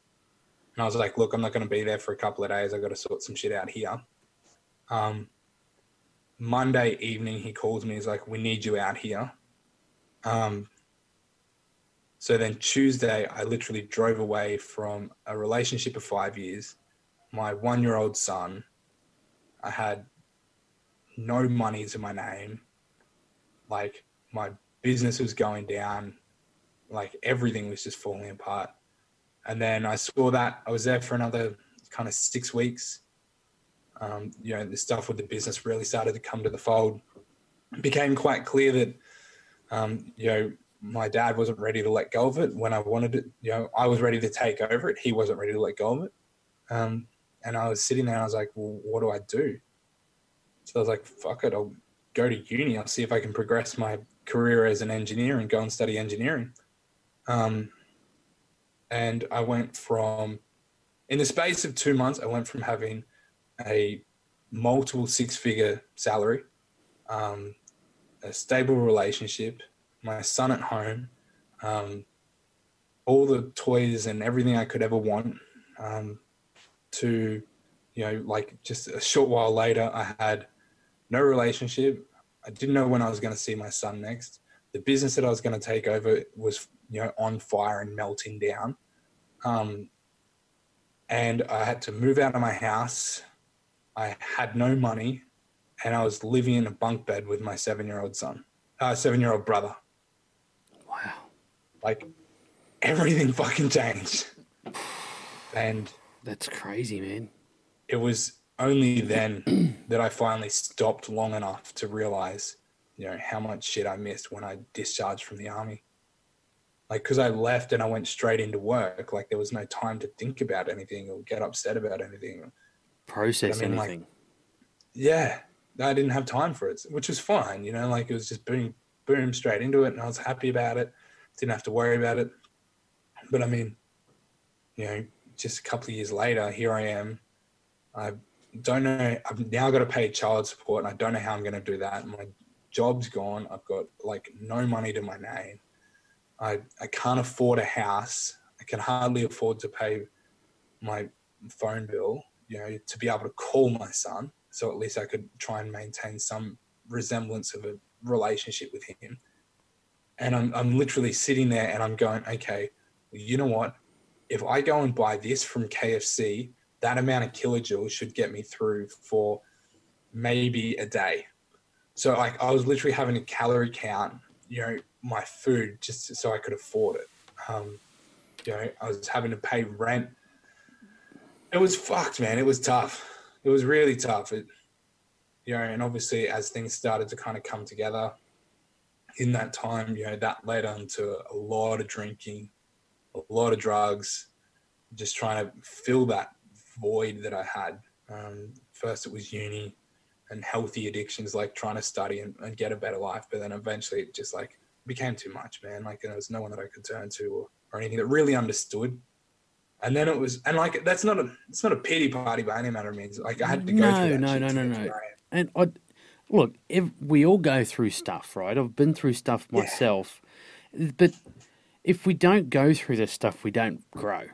And I was like, "Look, I'm not going to be there for a couple of days. I got to sort some shit out here." Um, Monday evening, he calls me. He's like, "We need you out here." Um, so then Tuesday, I literally drove away from a relationship of five years, my one-year-old son. I had no money to my name. Like my business was going down. Like everything was just falling apart. And then I saw that I was there for another kind of six weeks um, you know, the stuff with the business really started to come to the fold. It became quite clear that, um, you know, my dad wasn't ready to let go of it when I wanted it. You know, I was ready to take over it. He wasn't ready to let go of it. Um, and I was sitting there and I was like, well, what do I do? So I was like, fuck it, I'll go to uni. I'll see if I can progress my career as an engineer and go and study engineering. Um, and I went from, in the space of two months, I went from having a multiple six figure salary, um, a stable relationship, my son at home, um, all the toys and everything I could ever want, um, to, you know, like just a short while later, I had no relationship. I didn't know when I was going to see my son next. The business that I was going to take over was, you know, on fire and melting down. Um, and I had to move out of my house. I had no money, and I was living in a bunk bed with my seven-year-old son, uh, seven-year-old brother. Wow. Like everything fucking changed, and That's crazy, man. it was only then that I finally stopped long enough to realize, you know, how much shit I missed when I discharged from the army. Like, because I left and I went straight into work, like there was no time to think about anything or get upset about anything. Process I mean, like- anything. Yeah, I didn't have time for it, which was fine. You know, like it was just boom, boom, straight into it, and I was happy about it. Didn't have to worry about it. But I mean, you know, just a couple of years later, here I am. I don't know. I've now got to pay child support, and I don't know how I'm going to do that. My job's gone. I've got like no money to my name. I I can't afford a house. I can hardly afford to pay my phone bill. You know, to be able to call my son so at least I could try and maintain some resemblance of a relationship with him. And I'm, I'm literally sitting there and I'm going, okay, you know what? If I go and buy this from KFC, that amount of kilojoules should get me through for maybe a day. So like I was literally having a calorie count, you know, my food just so I could afford it. Um, you know, I was having to pay rent. It was fucked, man. It was tough it was really tough. It, you know, and obviously as things started to kind of come together in that time, you know, that led on to a lot of drinking, a lot of drugs, just trying to fill that void that I had. Um, first, it was uni and healthy addictions, like trying to study and, and get a better life. But then eventually, it just like became too much, man. Like there was no one that I could turn to or, or anything that really understood and then it was and like that's not a it's not a pity party by any manner of means like i had to go No, through that no, no, no, no. to where I am. And I look, if we all go through stuff, right? I've been through stuff Yeah. myself, but if we don't go through this stuff, we don't grow,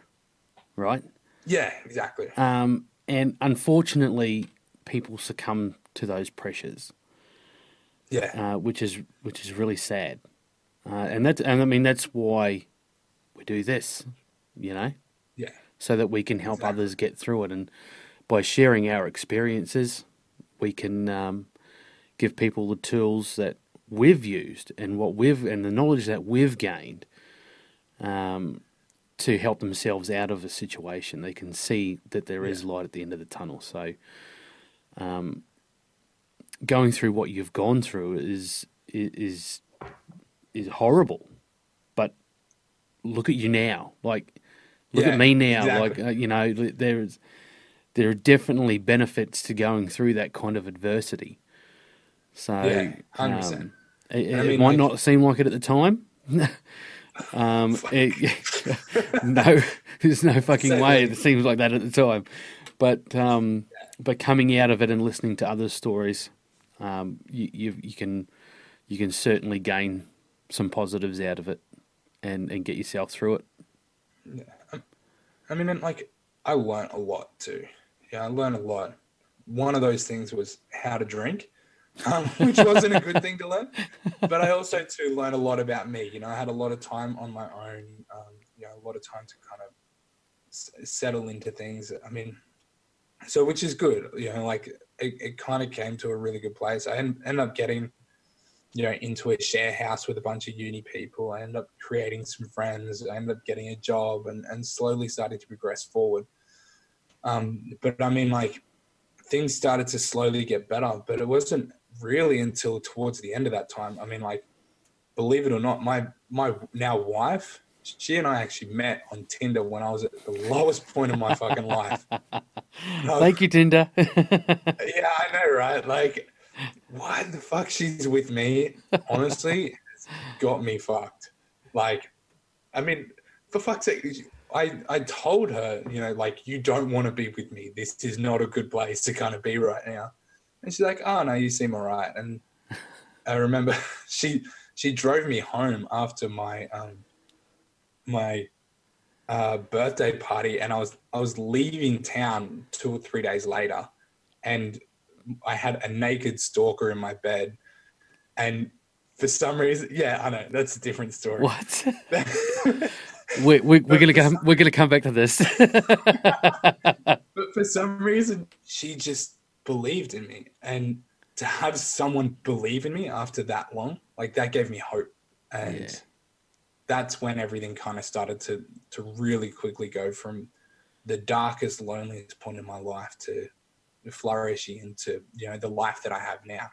right? yeah exactly Um, and unfortunately, people succumb to those pressures, yeah uh, which is which is really sad. Uh, and that's and I mean that's why we do this, you know, yeah so that we can help Exactly. others get through it. And by sharing our experiences, we can um, give people the tools that we've used and what we've and the knowledge that we've gained um, to help themselves out of a situation. They can see that there is light at the end of the tunnel. So, um, going through what you've gone through is is is horrible, but look at you now. Like, look Yeah, at me now. exactly. Like, uh, you know, there's there are definitely benefits to going through that kind of adversity. So, Yeah, 100%. um, it, I it mean, might like- not seem like it at the time. um, it, no, there's no fucking Same way it seems like that at the time. But um, but coming out of it and listening to other stories, um, you, you you can you can certainly gain some positives out of it and and get yourself through it. I mean and like i learned a lot too. Yeah i learned a lot. One of those things was how to drink um, which wasn't a good thing to learn. But i also too learned a lot about me. You know i had a lot of time on my own um, you know a lot of time to kind of s- settle into things. I mean so which is good. You know like it, it kind of came to a really good place. I en- ended up getting you know into a share house with a bunch of uni people i ended up creating some friends i ended up getting a job and, and slowly starting to progress forward um, but i mean like things started to slowly get better but it wasn't really until towards the end of that time i mean like believe it or not, my my now wife, she and I actually met on Tinder when I was at the lowest point of my fucking life. Thank you, Tinder. yeah, I know, right? Like, why the fuck she's with me? Honestly, got me fucked. Like, I mean, for fuck's sake, I I told her, you know, like you don't want to be with me. This is not a good place to kind of be right now. And she's like, oh no, you seem alright. And I remember she she drove me home after my um my uh, birthday party, and I was I was leaving town two or three days later, and I had a naked stalker in my bed, and for some reason, yeah, I know that's a different story. What? we, we, we're gonna come. We're gonna come back to this. but for some reason, she just believed in me, and to have someone believe in me after that long, like that gave me hope, and yeah. that's when everything kind of started to to really quickly go from the darkest, loneliest point in my life to flourishing into you know the life that I have now,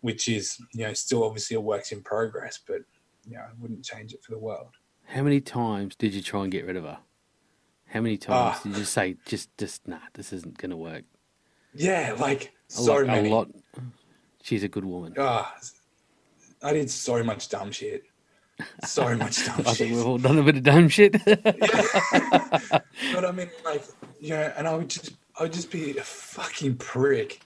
which is you know still obviously a works in progress, but you know I wouldn't change it for the world. How many times did you try and get rid of her? How many times uh, did you say just just nah, this isn't going to work? Yeah, like a so lot, many. A lot. She's a good woman. Oh, I did so much dumb shit. So much dumb I shit. think we've all done a bit of dumb shit. but I mean, like, you know, and I would just, I would just be a fucking prick,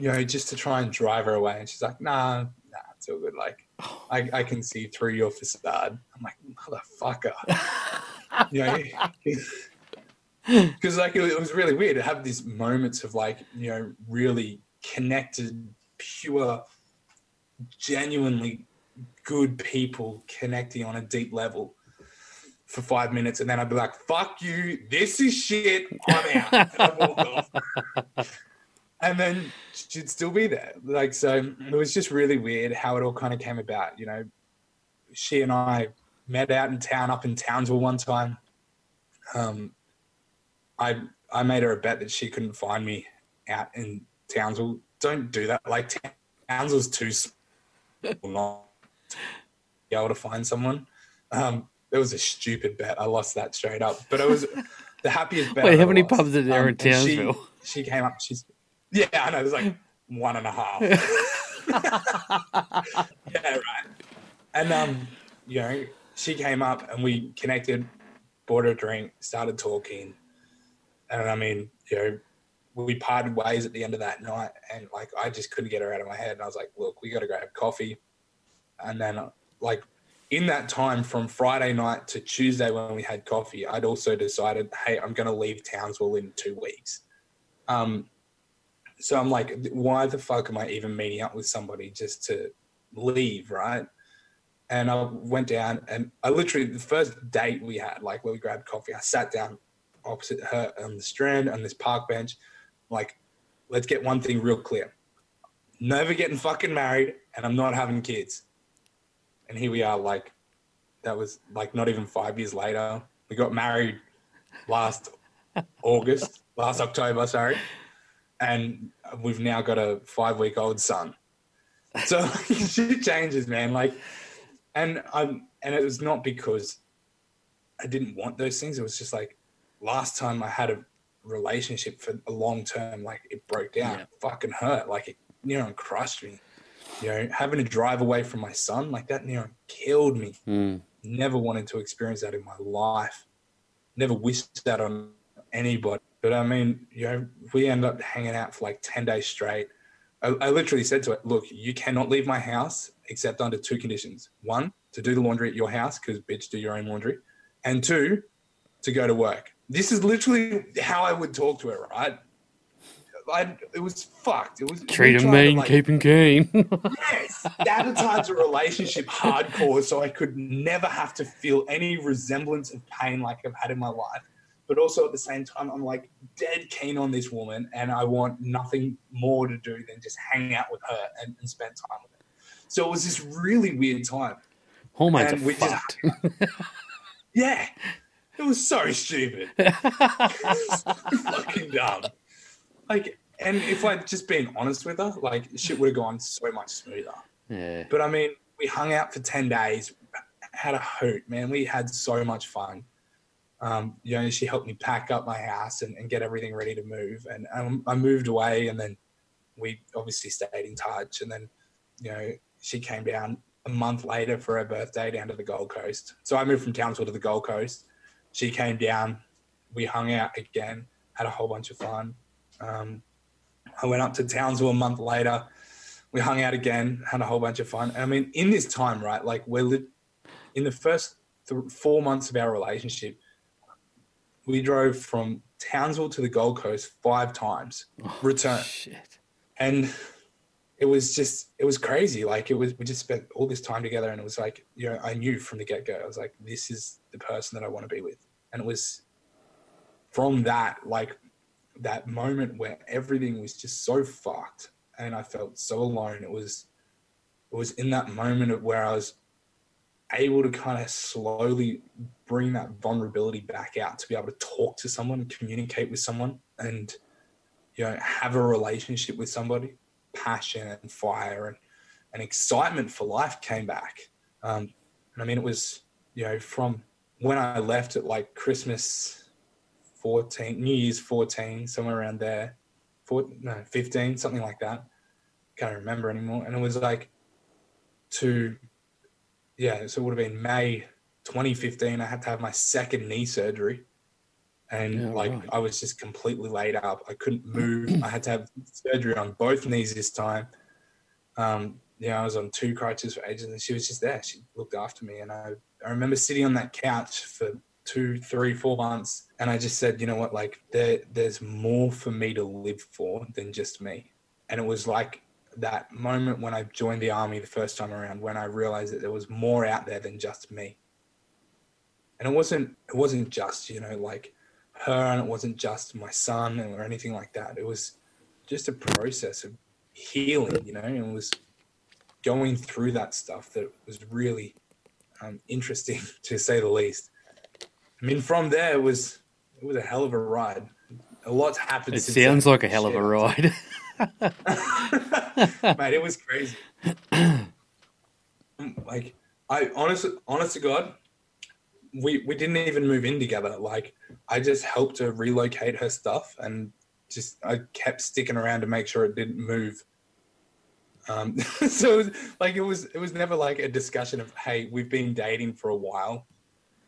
you know, just to try and drive her away. And she's like, nah, nah, it's all good. Like, I, I can see through your facade. I'm like, motherfucker. you know, because like it, it was really weird to have these moments of like, you know, really connected, pure, genuinely good people connecting on a deep level for five minutes, and then I'd be like, "Fuck you! This is shit. I'm out." and, I walk off. and then she'd still be there. Like so, it was just really weird how it all kind of came about. You know, she and I met out in town, up in Townsville one time. Um, I I made her a bet that she couldn't find me out in Townsville. Don't do that. Like Townsville's too small not be able to find someone. Um, it was a stupid bet. I lost that straight up. But it was the happiest bet. Wait, how many pubs are there um, in Townsville? She, she, came up. She's yeah, I know. There's like one and a half. yeah, right. And um, you know, she came up and we connected, bought her a drink, started talking, and I mean, you know, we parted ways at the end of that night, and like I just couldn't get her out of my head. And I was like, "Look, we got to go have coffee." And then, like in that time from Friday night to Tuesday when we had coffee, I'd also decided, "Hey, I'm going to leave Townsville in two weeks." Um, so I'm like, why the fuck am I even meeting up with somebody just to leave, right? And I went down, and I literally the first date we had, like where we grabbed coffee, I sat down opposite her on the strand on this park bench like, let's get one thing real clear. Never getting fucking married, and I'm not having kids. And here we are, like, that was like not even five years later. We got married last August, last October, sorry. And we've now got a five week old son. So shit changes, man. Like, and I'm, and it was not because I didn't want those things. It was just like last time I had a relationship for a long term, like it broke down, yeah. fucking hurt, like it you know crushed me. You know, having to drive away from my son like that, you know, killed me. Mm. Never wanted to experience that in my life. Never wished that on anybody. But I mean, you know, we ended up hanging out for like ten days straight. I, I literally said to it, "Look, you cannot leave my house except under two conditions: one, to do the laundry at your house because bitch, do your own laundry, and two, to go to work." This is literally how I would talk to her, right? I, it was fucked. It was treat him mean, like, keep him keen. yes, sabotage a relationship hardcore, so I could never have to feel any resemblance of pain like I've had in my life. But also at the same time, I'm like dead keen on this woman, and I want nothing more to do than just hang out with her and, and spend time with her. So it was this really weird time. Hormones and are fucked. Just, yeah, it was so stupid. fucking dumb. Like, and if I'd just been honest with her, like, shit would have gone so much smoother. Yeah. But I mean, we hung out for 10 days, had a hoot, man. We had so much fun. Um, you know, she helped me pack up my house and, and get everything ready to move. And um, I moved away, and then we obviously stayed in touch. And then, you know, she came down a month later for her birthday down to the Gold Coast. So I moved from Townsville to the Gold Coast. She came down. We hung out again, had a whole bunch of fun. Um, I went up to Townsville a month later. We hung out again, had a whole bunch of fun. And I mean, in this time, right? Like we're li- in the first th- four months of our relationship, we drove from Townsville to the Gold Coast five times, Oh, return, Shit. and it was just it was crazy. Like it was, we just spent all this time together, and it was like you know, I knew from the get go, I was like, this is the person that I want to be with, and it was from that like that moment where everything was just so fucked, and I felt so alone. It was it was in that moment of where I was able to kind of slowly bring that vulnerability back out to be able to talk to someone, communicate with someone, and you know have a relationship with somebody. Passion and fire and, and excitement for life came back. Um, and I mean, it was you know from when I left at like Christmas 14, New Year's 14, somewhere around there, four, no 15, something like that. Can't remember anymore. And it was like to yeah, so it would have been May 2015. I had to have my second knee surgery. And Yeah, like right. I was just completely laid up. I couldn't move. I had to have surgery on both knees this time. Um, yeah, I was on two crutches for ages and she was just there. She looked after me. And I, I remember sitting on that couch for two, three, four months. And I just said, you know what, like there, there's more for me to live for than just me. And it was like that moment when I joined the army the first time around when I realized that there was more out there than just me. And it wasn't it wasn't just, you know, like her and it wasn't just my son or anything like that. It was just a process of healing, you know, and it was going through that stuff that was really um, interesting to say the least. I mean, from there it was it was a hell of a ride. A lot's happened. It sounds like a hell of a ride. mate. It was crazy. like I honestly, honest to God, we we didn't even move in together. Like I just helped her relocate her stuff, and just I kept sticking around to make sure it didn't move. Um, so it was, like it was it was never like a discussion of hey we've been dating for a while,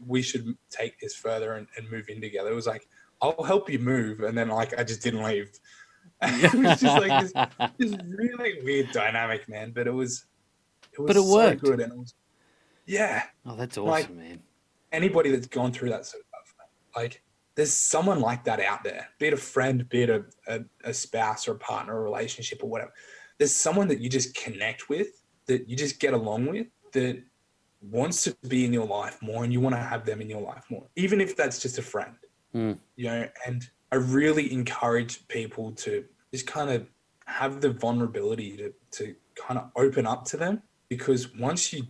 we should take this further and, and move in together. It was like I'll help you move, and then like I just didn't leave. it was just like this this really weird dynamic, man. But it was, it was But it so worked. good, and it was, yeah. oh, that's Like- awesome, man. Anybody that's gone through that sort of stuff, like there's someone like that out there, be it a friend, be it a, a, a spouse or a partner or a relationship or whatever. There's someone that you just connect with, that you just get along with, that wants to be in your life more, and you want to have them in your life more, even if that's just a friend Mm. you know, and I really encourage people to just kind of have the vulnerability to, to kind of open up to them because once you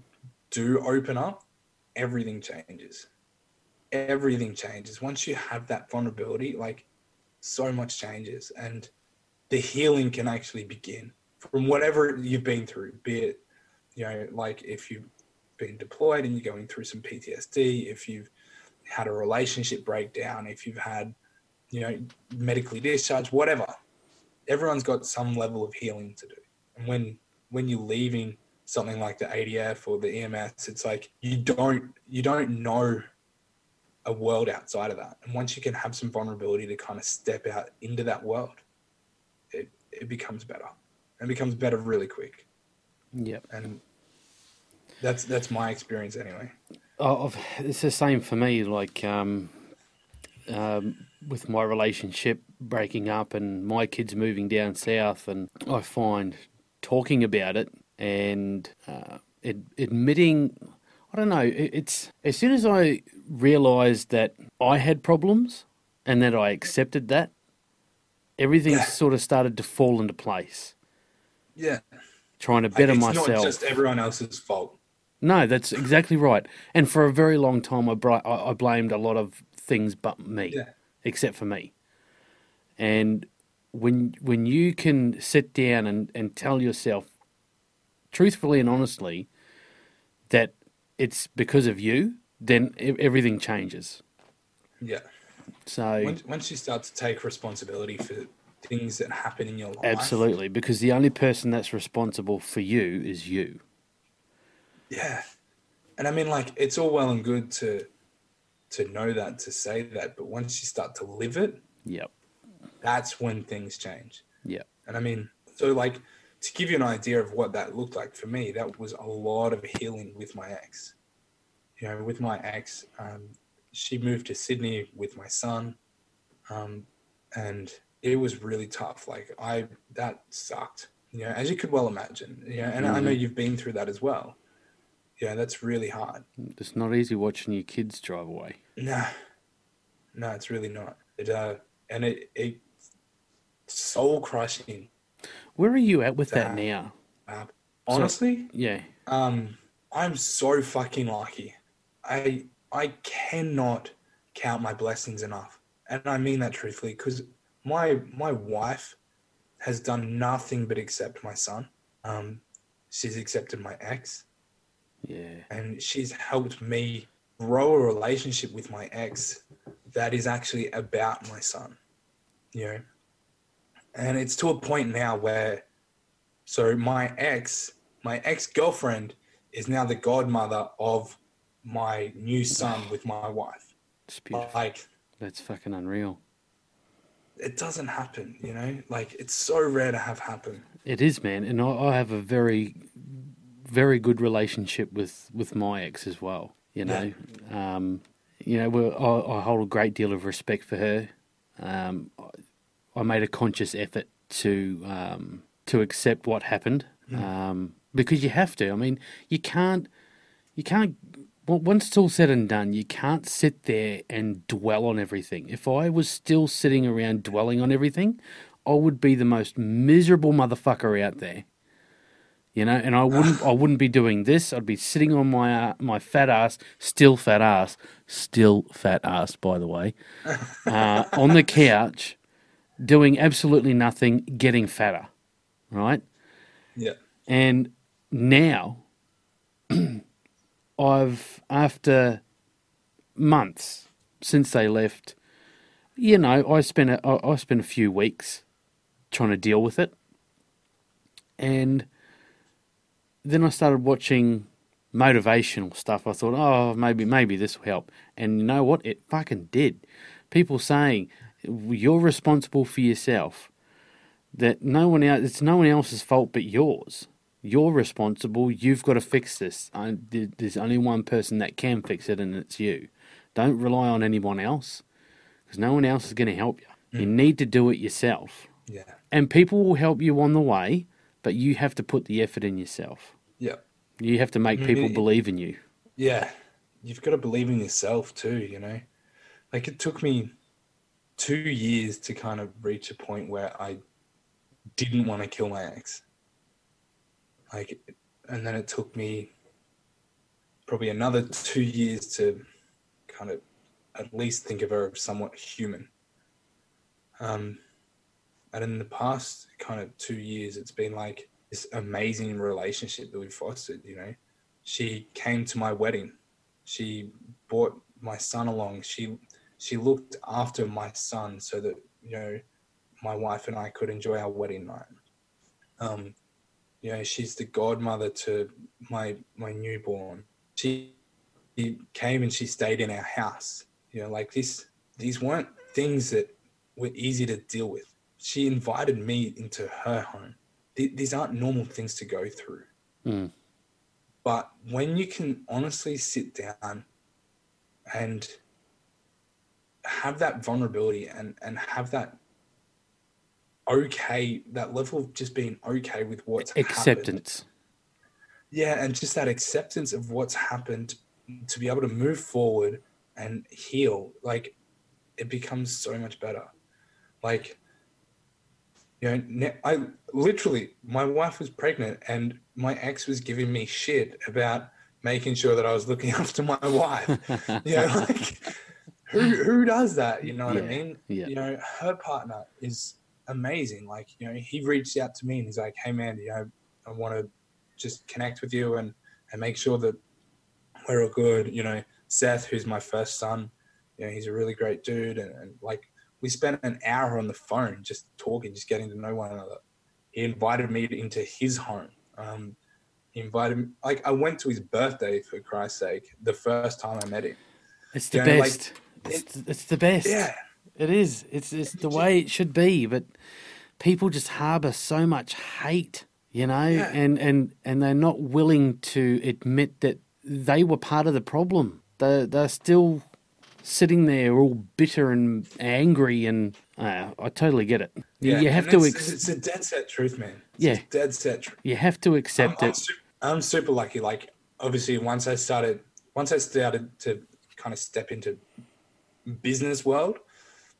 do open up, everything changes. Everything changes. Once you have that vulnerability, like so much changes and the healing can actually begin from whatever you've been through, be it, you know, like if you've been deployed and you're going through some PTSD, if you've had a relationship breakdown, if you've had, you know, medically discharged, whatever. Everyone's got some level of healing to do. And when when you're leaving something like the ADF or the EMS, it's like you don't you don't know a world outside of that. And once you can have some vulnerability to kind of step out into that world, it, it becomes better. And becomes better really quick. Yep. And that's that's my experience anyway. Oh, it's the same for me. Like um, um, with my relationship breaking up and my kids moving down south, and I find talking about it and uh, ad- admitting. I don't know. it- It's as soon as I realised that I had problems and that I accepted that, everything Yeah. sort of started to fall into place. Yeah. Trying to Like, better it's myself. not just everyone else's fault. No, that's exactly right. And for a very long time, I, bri- I I blamed a lot of things but me, Yeah. except for me. And when when you can sit down and, and tell yourself truthfully and honestly that it's because of you, then everything changes. Yeah. So Once, once you start to take responsibility for things that happen in your life, absolutely, because the only person that's responsible for you is you. Yeah. And I mean, like, it's all well and good to to know that, to say that, but once you start to live it, Yep. that's when things change. Yeah. And I mean, so like to give you an idea of what that looked like for me, that was a lot of healing with my ex. You know, with my ex, um, she moved to Sydney with my son, um, and it was really tough. Like I, that sucked. You know, as you could well imagine. You know, and I know you've been through that as well. Yeah, that's really hard. It's not easy watching your kids drive away. No, no, it's really not. It uh, and it it soul crushing. Where are you at with that That- now? Uh, honestly, Yeah. um, I'm so fucking lucky. I I cannot count my blessings enough, and I mean that truthfully because my my wife has done nothing but accept my son. Um, she's accepted my ex. Yeah. and she's helped me grow a relationship with my ex that is actually about my son you know and it's to a point now where so my ex my ex-girlfriend is now the godmother of my new son with my wife It's beautiful. like That's fucking unreal. it doesn't happen you know like it's so rare to have happen It is, man, and I, I have a very, very good relationship with with my ex as well. You know, um, you know, I, I hold a great deal of respect for her. Um, I, I made a conscious effort to um, to accept what happened um, because you have to. I mean, you can't, you can't. on- Once it's all said and done, you can't sit there and dwell on everything. If I was still sitting around dwelling on everything, I would be the most miserable motherfucker out there. You know, and I wouldn't I wouldn't be doing this. I'd be sitting on my uh, my fat ass, still fat ass, still fat ass by the way, uh, on the couch, doing absolutely nothing, getting fatter, right? yeah And now, I've, after months since they left, you know, I spent a, I I spent a few weeks trying to deal with it. And then I started watching motivational stuff. I thought, oh, maybe, maybe this will help. And you know what? It fucking did. People saying, you're responsible for yourself. That no one else it's no one else's fault but yours. You're responsible. You've got to fix this. I, there's only one person that can fix it and it's you. Don't rely on anyone else because no one else is going to help you you need to do it yourself. Yeah. And people will help you on the way but you have to put the effort in yourself yeah you have to make people it- believe in you Yeah, you've got to believe in yourself too, you know. Like it took me two years to kind of reach a point where I didn't want to kill my ex. Like, and then it took me probably another two years to kind of at least think of her as somewhat human. Um, and in the past kind of two years, it's been like this amazing relationship that we've fostered, you know she came to my wedding. She brought my son along. She she looked after my son so that you know my wife and I could enjoy our wedding night. Um, you know, she's the godmother to my my newborn. She, she came and she stayed in our house. You know, like this. These weren't things that were easy to deal with. She invited me into her home. Th- these aren't normal things to go through. Mm. But when you can honestly sit down and have that vulnerability and, and have that okay, that level of just being okay with what's happened. acceptance Yeah, and just that acceptance of what's happened to be able to move forward and heal, like it becomes so much better. Like, you know, I literally, my wife was pregnant and my ex was giving me shit about making sure that I was looking after my wife. you know, like who who does that? You know what I mean? yeah. You know, her partner is amazing. Like, you know, he reached out to me and he's like, "Hey, man, you know, I want to just connect with you and and make sure that we're all good. You know, Seth, who's my first son, you know, he's a really great dude. And, and like, we spent an hour on the phone just talking, just getting to know one another. He invited me into his home. Um, he invited me, like, I went to his birthday for Christ's sake, the first time I met him. It's the You know, like, best. it's, it's the best. Yeah. It is. It's it's the way it should be, but people just harbor so much hate, you know, Yeah. and and and they're not willing to admit that they were part of the problem. They they're still sitting there all bitter and angry, and uh, I totally get it. Yeah. you have to It's, ex- it's a dead set truth, man. It's Yeah. dead set truth. you have to accept I'm, I'm, it. super, I'm super lucky. Like, obviously, once I started, once I started to kind of step into business world,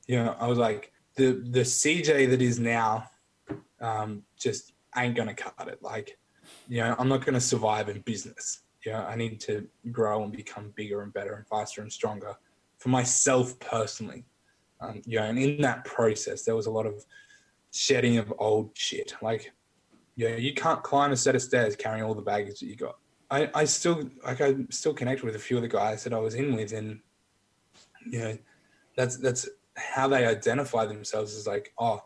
you know, I was like, the the CJ that is now, um, just ain't gonna cut it. Like, you know, I'm not gonna survive in business. You know, I need to grow and become bigger and better and faster and stronger for myself personally. Um, you know, and in that process, there was a lot of shedding of old shit. Like, yeah, you can't climb a set of stairs carrying all the baggage that you got. I, I still like I still connect with a few of the guys that I was in with, and you know, that's that's how they identify themselves as like, oh,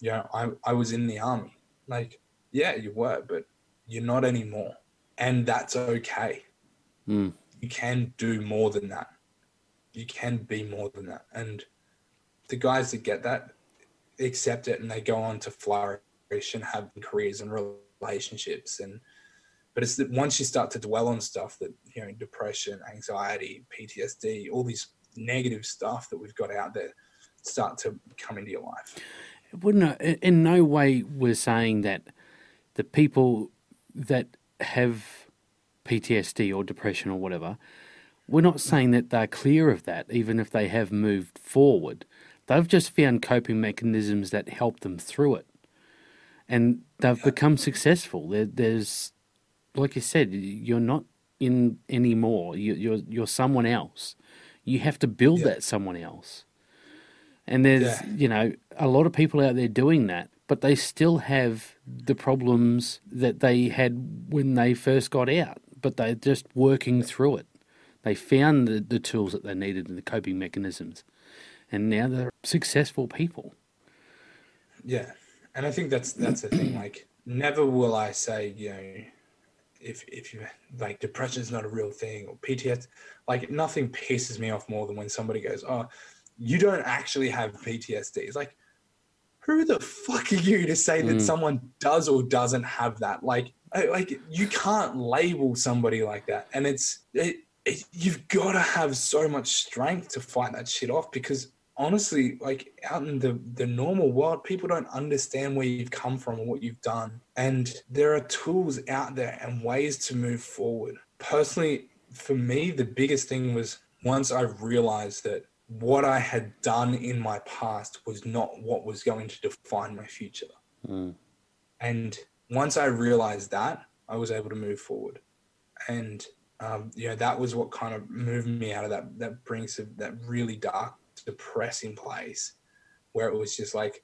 you know, I I was in the army. Like, yeah, you were, but you're not anymore, and that's okay. Mm. You can do more than that. You can be more than that, and the guys that get that accept it and they go on to flourish and have careers and relationships and but it's that once you start to dwell on stuff that you know depression anxiety ptsd all these negative stuff that we've got out there start to come into your life. Wouldn't in in no way we're saying that the people that have PTSD or depression or whatever, we're not saying that they're clear of that, even if they have moved forward. They've just found coping mechanisms that help them through it, and they've become successful. There, there's, like you said, you're not in anymore. You, you're you're someone else. You have to build Yeah. that someone else. And there's, Yeah. you know, a lot of people out there doing that, but they still have the problems that they had when they first got out, but they're just working through it. They found the, the tools that they needed and the coping mechanisms, and now they're successful people. yeah. And i think that's that's the thing like never will i say you know if if you like depression is not a real thing or PTSD, like nothing pisses me off more than when somebody goes oh you don't actually have ptsd it's like who the fuck are you to say that Mm. someone does or doesn't have that? Like like you can't label somebody like that. And it's it, it, you've got to have so much strength to fight that shit off because honestly like out in the the normal world people don't understand where you've come from and what you've done and there are tools out there and ways to move forward personally for me the biggest thing was once i realized that what i had done in my past was not what was going to define my future Mm. and once I realized that, I was able to move forward. And um, you know, that was what kind of moved me out of that that brings of that really dark, depressing place where it was just like,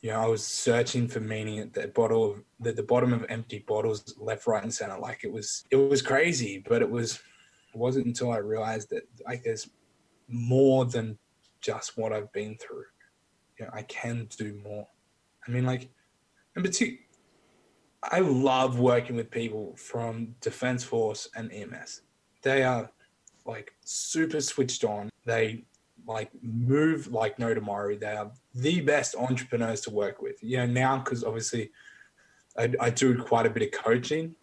you know, I was searching for meaning at the bottle of the, the bottom of empty bottles, left, right, and center. Like it was it was crazy, but it was it wasn't until I realized that like there's more than just what I've been through. You know, I can do more. I mean, like, in particular, I love working with people from Defense Force and EMS. They are like super switched on. They like move like no tomorrow. They are the best entrepreneurs to work with. You know, now because obviously I, I do quite a bit of coaching.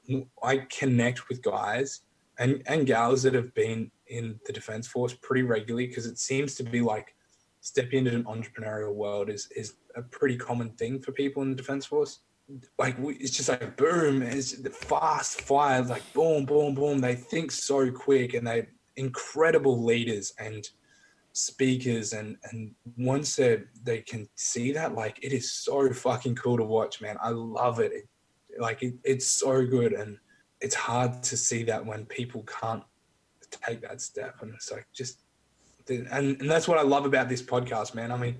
I connect with guys and, and gals that have been in the Defense Force pretty regularly because it seems to be like stepping into an entrepreneurial world is, is a pretty common thing for people in the Defense Force like we, it's just like boom it's the fast fire like boom boom boom. They think so quick and they incredible leaders and speakers. And and once they they can see that like it is so fucking cool to watch man. I love it, it like it, it's so good. And it's hard to see that when people can't take that step. And it's like just and, and that's what i love about this podcast man. I mean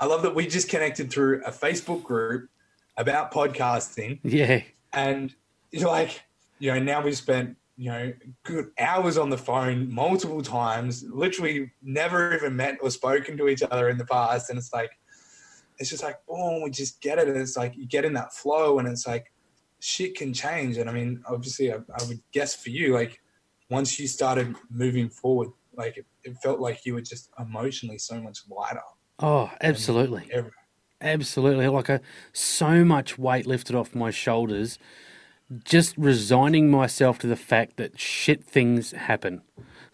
i love that we just connected through a facebook group about podcasting Yeah, and you're like you know now we've spent you know, good hours on the phone multiple times, literally never even met or spoken to each other in the past. And it's like, it's just like, boom, we just get it. And it's like, you get in that flow and it's like, shit can change. And I mean, obviously, I, I would guess for you, like, once you started moving forward, like, it, it felt like you were just emotionally so much lighter. Oh, absolutely. Every, Absolutely. Like a, so much weight lifted off my shoulders just resigning myself to the fact that shit things happen.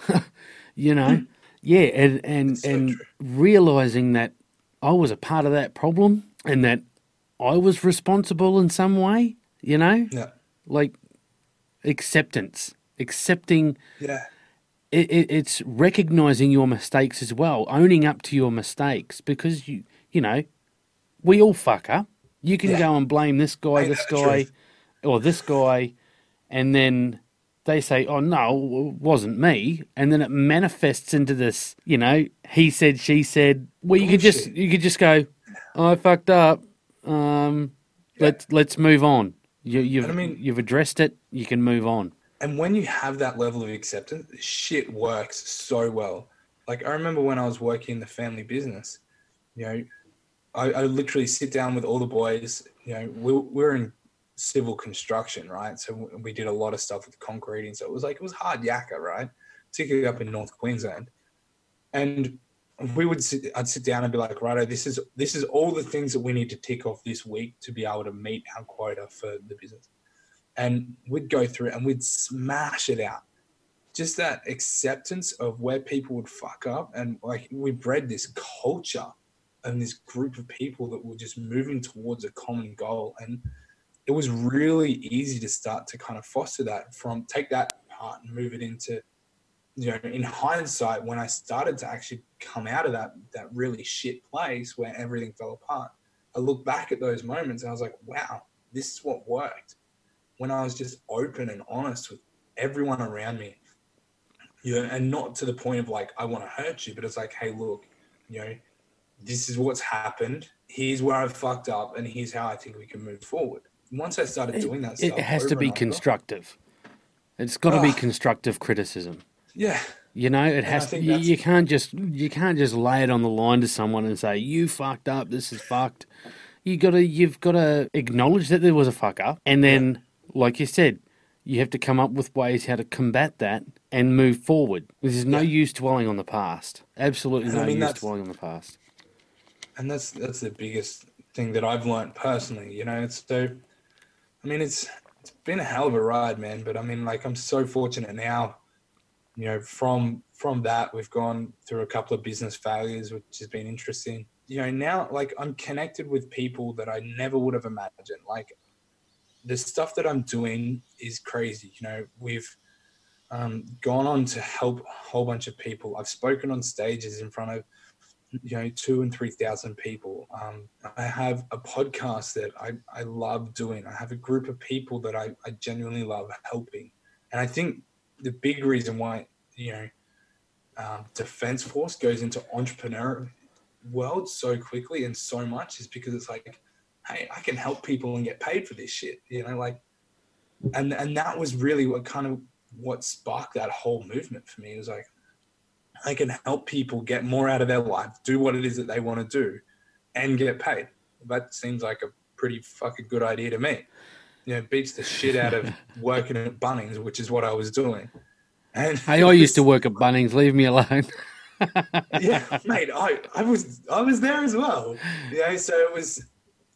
you know? yeah, and and so and true. realizing that I was a part of that problem and that I was responsible in some way, you know? yeah. Like acceptance, accepting Yeah. it, it, it's recognizing your mistakes as well, owning up to your mistakes because you you know we all fuck up. You can Yeah. go and blame this guy, Ain't this guy, or this guy, and then they say, "Oh no, it wasn't me," and then it manifests into this, you know, he said, she said. Well, you could just you could just go, "I fucked up. Um, let's let's move on." You, you've I mean- you've addressed it. You can move on. And when you have that level of acceptance, shit works so well. Like I remember when I was working in the family business, you know, I, I literally sit down with all the boys. You know, we, we're in civil construction, right? So we did a lot of stuff with concreting. So it was like it was hard yakka, right? Particularly up in North Queensland, and we would sit, I'd sit down and be like, righto, this is this is all the things that we need to tick off this week to be able to meet our quota for the business and we'd go through it and we'd smash it out. Just that acceptance of where people would fuck up, and like we bred this culture and this group of people that were just moving towards a common goal, and it was really easy to start to kind of foster that from take that part and move it into, you know, in hindsight, when I started to actually come out of that that really shit place where everything fell apart, I look back at those moments and I was like, wow, this is what worked when I was just open and honest with everyone around me. You know, and not to the point of like I want to hurt you, but it's like, hey, look, you know, this is what's happened. Here's where I've fucked up, and here's how I think we can move forward. Once I started doing that, It stuff has to be constructive. It's got to be constructive criticism. Yeah, You know, it has to. You, you can't just you can't just lay it on the line to someone and say you fucked up. This is fucked. You got to you've got to acknowledge that there was a fuck up, and then, like you said, you have to come up with ways how to combat that and move forward. There's no Yeah. use dwelling on the past. Absolutely And I no mean, use dwelling on the past. And that's that's the biggest thing that I've learned personally. You know, it's so. I mean, it's it's been a hell of a ride, man. But I mean, like, I'm so fortunate now. You know, from from that, we've gone through a couple of business failures, which has been interesting. You know, now like I'm connected with people that I never would have imagined. Like, the stuff that I'm doing is crazy. You know, we've um, gone on to help a whole bunch of people. I've spoken on stages in front of you know two and three thousand people. Um, i have a podcast that I, I love doing. I have a group of people that I, I genuinely love helping. And i think the big reason why you know um, defense force goes into entrepreneur world so quickly and so much is because it's like hey i can help people and get paid for this shit you know like and and that was really what kind of what sparked that whole movement for me. It was like I can help people get more out of their life, do what it is that they want to do, and get paid. That seems like a pretty fucking good idea to me. You know, it beats the shit out of working at Bunnings, which is what I was doing. And Hey, I used to work at Bunnings. Leave me alone. yeah, mate, I, I was I was there as well. You know, so it was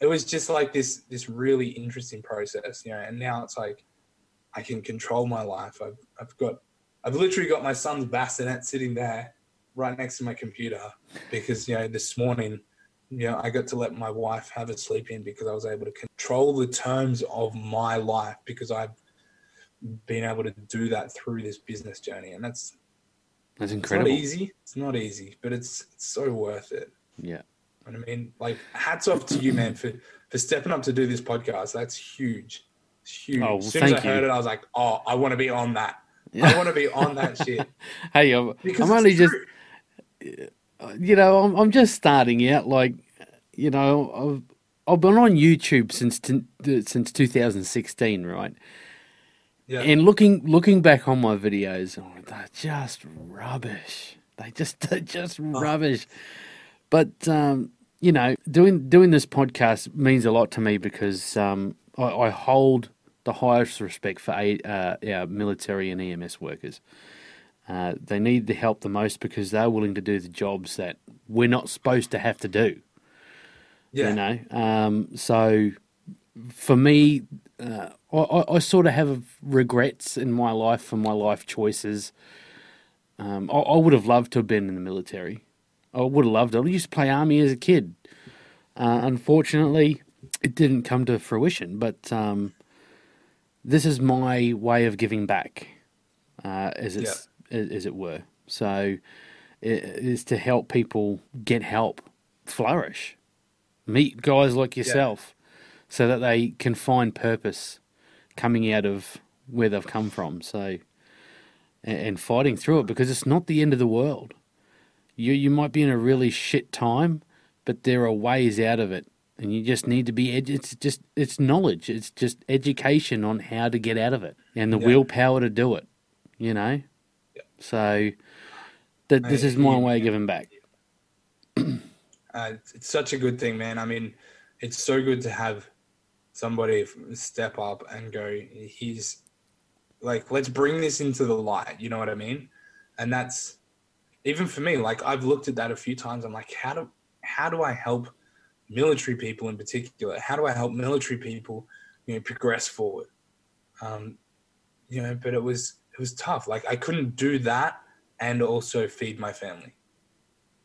it was just like this this really interesting process, you know, and now it's like I can control my life. I've I've got I've literally got my son's bassinet sitting there right next to my computer because you know this morning you know I got to let my wife have a sleep in because I was able to control the terms of my life because I've been able to do that through this business journey and that's That's it's incredible. not easy. It's not easy, but it's it's so worth it. Yeah. And I mean, like, hats off to you, man, for for stepping up to do this podcast. That's huge. It's huge. Oh, well, as soon as I thank you. heard it, I was like, oh, I want to be on that. I want to be on that shit. Hey, I'm, I'm only just, you know, I'm, I'm just starting out. Like, you know, I've I've been on YouTube since t- since 2016, right? Yeah. And looking looking back on my videos, oh, they're just rubbish. They just they're just Oh. rubbish. But um, you know, doing doing this podcast means a lot to me because um, I, I hold the highest respect for uh, our military and EMS workers. Uh, they need the help the most because they're willing to do the jobs that we're not supposed to have to do. yeah. You know, um, so for me, uh, I, I, sort of have regrets in my life for my life choices. Um, I, I would have loved to have been in the military. I would have loved it. I used to play army as a kid. Uh, unfortunately, it didn't come to fruition. But um, this is my way of giving back, uh, as it's as it were. So it is to help people get help, flourish, meet guys like yourself, so that they can find purpose coming out of where they've come from. So and, and fighting through it because it's not the end of the world. You you might be in a really shit time, but there are ways out of it, and you just need to be. Ed- it's just it's knowledge. It's just education on how to get out of it and the Yeah. willpower to do it. You know. Yeah. So that this is my way of giving back. Uh, it's, it's such a good thing, man. I mean, it's so good to have somebody step up and go, he's like, let's bring this into the light. You know what I mean? And that's even for me. Like I've looked at that a few times. I'm like, how do how do I help military people in particular? How do I help military people, you know, progress forward? Um, you know, but it was it was tough. Like I couldn't do that and also feed my family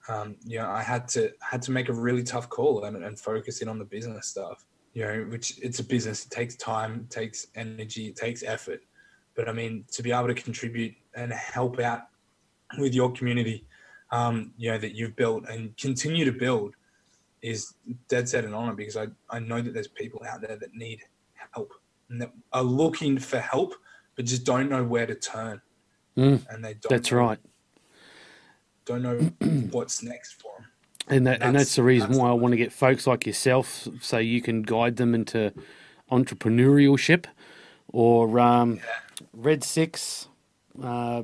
um, you know, I had to had to make a really tough call and, and focus in on the business stuff. You know, which it's a business. It takes time, it takes energy, it takes effort. But I mean, to be able to contribute and help out with your community, um, you know, that you've built and continue to build is dead set an honor because I, I know that there's people out there that need help and that are looking for help, but just don't know where to turn. Mm, And they don't that's right. Don't know what's next for them. And that, and That's- that's the reason that's why I want to get folks like yourself, so you can guide them into entrepreneurship, or um, Red Six. Uh,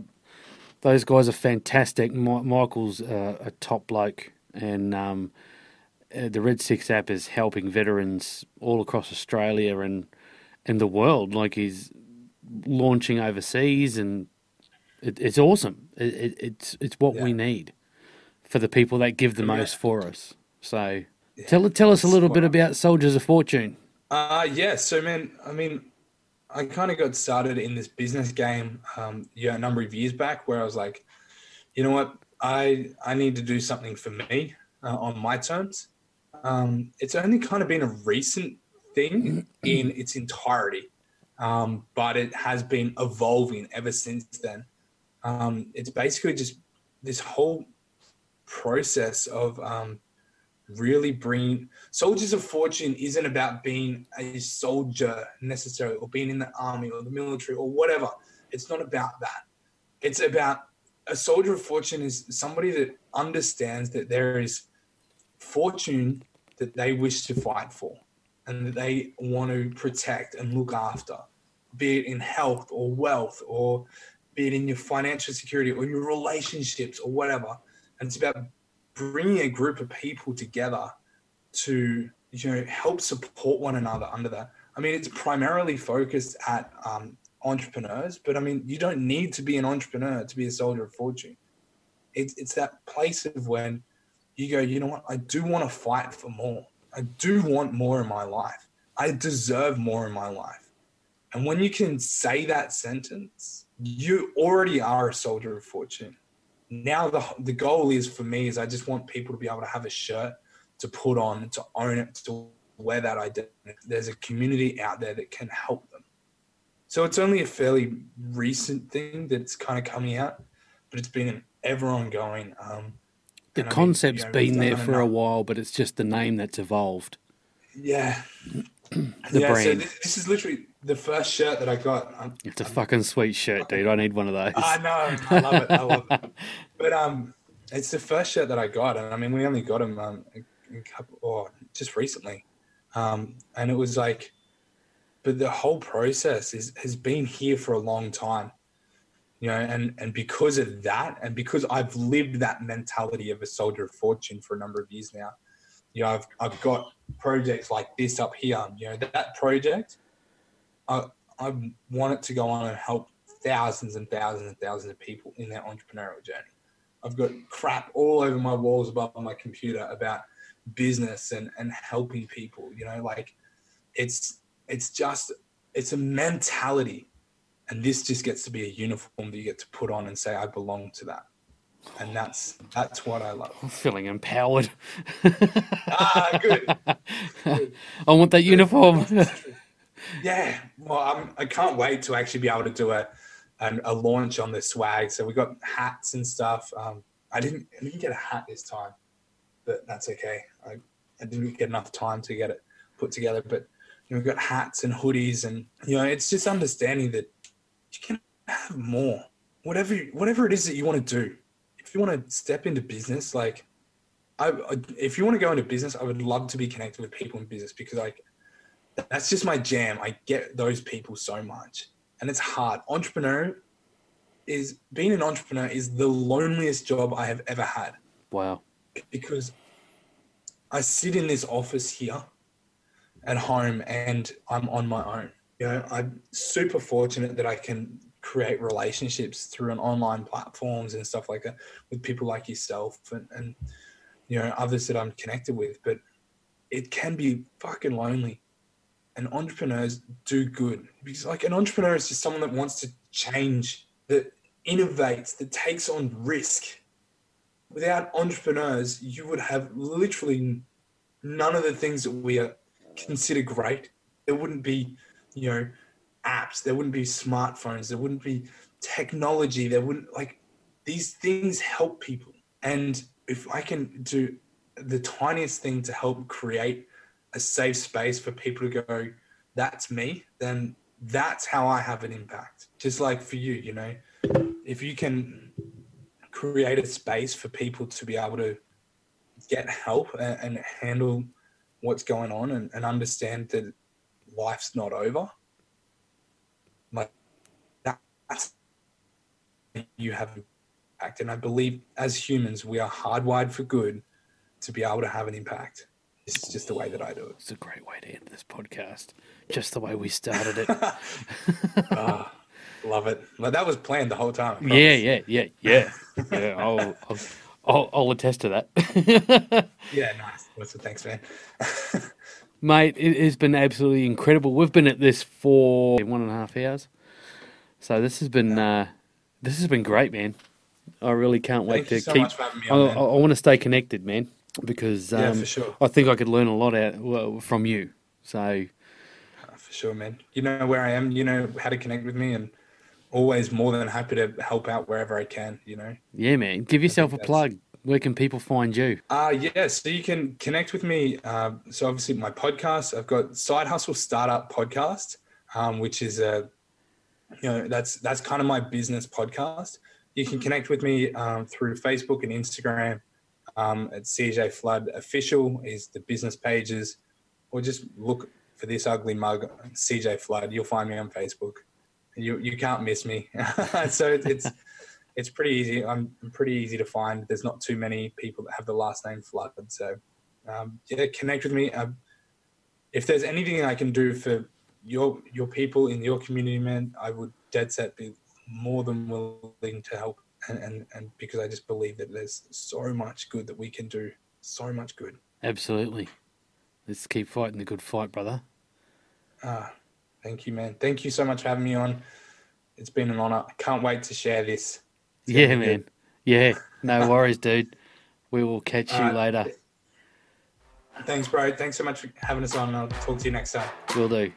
those guys are fantastic. Mi- Michael's uh, a top bloke, and um, uh, the Red Six app is helping veterans all across Australia and and the world. Like he's launching overseas, and it, it's awesome. It, it, it's it's what we need for the people that give the Yeah. most for us. So tell tell us a little bit about Soldiers of Fortune. Uh, yeah. So, man, I mean, I kind of got started in this business game, um, yeah, a number of years back, where I was like, you know what, I I need to do something for me uh, on my terms. Um, it's only kind of been a recent thing in its entirety, um, but it has been evolving ever since then. Um, it's basically just this whole process of um, really bringing soldiers of fortune isn't about being a soldier necessarily or being in the army or the military or whatever. It's not about that. It's about a soldier of fortune is somebody that understands that there is fortune that they wish to fight for and that they want to protect and look after be it in health or wealth or be it in your financial security or in your relationships or whatever. And it's about bringing a group of people together to you know help support one another under that. I mean it's primarily focused at um, entrepreneurs but i mean you don't need to be an entrepreneur to be a soldier of fortune. It's, it's that place of when you go you know what i do want to fight for more i do want more in my life i deserve more in my life and when you can say that sentence you already are a soldier of fortune now the the goal is for me is I just want people to be able to have a shirt to put on to own it to wear that identity. There's a community out there that can help them. So it's only a fairly recent thing that's kind of coming out, but it's been an ever ongoing. Um, The and I mean, you know, been there done for a while, but it's just the name that's evolved. Yeah. The yeah, so this, this is literally the first shirt that I got. Um, It's a fucking sweet shirt, dude. I need one of those. I know, I love it, I love it. But um, it's the first shirt that I got, and I mean, we only got them um, a, a couple, or just recently, um, and it was like, but the whole process is has been here for a long time you know and and because of that and because i've lived that mentality of a soldier of fortune for a number of years now you know i've, I've got projects like this up here. You know that, that project i i want it to go on and help thousands and thousands and thousands of people in their entrepreneurial journey. I've got crap all over my walls above my computer about business and and helping people you know like it's it's just it's a mentality and this just gets to be a uniform that you get to put on and say i belong to that. And that's that's what i love. I'm feeling empowered. ah good, good. I want that uniform. yeah. Well I'm, i can't wait to actually be able to do a an, a launch on the swag. So we got hats and stuff. Um, i didn't i didn't get a hat this time but that's okay. I, I didn't get enough time to get it put together. But you know, we've got hats and hoodies and you know it's just understanding that you can have more. Whatever whatever it is that you want to do. If you want to step into business like I, if you want to go into business i would love to be connected with people in business because like that's just my jam. I get those people so much. And it's hard. Entrepreneur is being an entrepreneur is the loneliest job i have ever had. Wow. because I sit in this office here at home and I'm on my own. You know, I'm super fortunate that I can create relationships through an online platforms and stuff like that with people like yourself and, and you know others that I'm connected with. But it can be fucking lonely. And entrepreneurs do good because like an entrepreneur is just someone that wants to change, that innovates, that takes on risk without entrepreneurs, you would have literally none of the things that we are consider great. There wouldn't be, you know, apps. There wouldn't be smartphones. There wouldn't be technology. There wouldn't like these things help people. And if I can do the tiniest thing to help create a safe space for people to go, that's me, then that's how I have an impact. Just like for you, you know, if you can create a space for people to be able to get help and, and handle what's going on and, and, understand that life's not over. Like that's you have impact. And i believe as humans we are hardwired for good to be able to have an impact. It's just the way that i do it. It's a great way to end this podcast. Just the way we started it. Ah, love it. Well, that was planned the whole time yeah, yeah, yeah, yeah. Yeah, I'll, I'll, I'll, I'll attest to that. yeah nice. What's the thanks man Mate, it has been absolutely incredible. We've been at this for one and a half hours. So this has been uh, this has been great, man. I really can't wait Thank you to so keep. much for me I, on, I. I want to stay connected, man, because um, Yeah, for sure. I think I could learn a lot out well, from you. So Uh, for sure, man. You know where I am. You know how to connect with me, and always more than happy to help out wherever I can. You know. yeah, man, give yourself a plug. Where can people find you? Uh yeah, so you can connect with me. Uh, so obviously my podcast, I've got Side Hustle Startup Podcast, um, which is a, you know, that's that's kind of my business podcast. You can connect with me um, through Facebook and Instagram. Um, at CJ Flood Official is the business pages, or just look for this ugly mug, CJ Flood. You'll find me on Facebook. You you can't miss me. so it's. it's it's pretty easy. I'm, I'm pretty easy to find. There's not too many people that have the last name Flood. So, um, yeah, connect with me. Um, if there's anything I can do for your your people in your community, man, I would dead set be more than willing to help. And, and and because I just believe that there's so much good that we can do. So much good. Absolutely. Let's keep fighting the good fight, brother. Ah, thank you, man. Thank you so much for having me on. It's been an honor. I can't wait to share this. It's Yeah, gonna man. Yeah, no worries, dude. We will catch you Alright. later. Thanks, bro. Thanks so much for having us on. And I'll talk to you next time. Will do.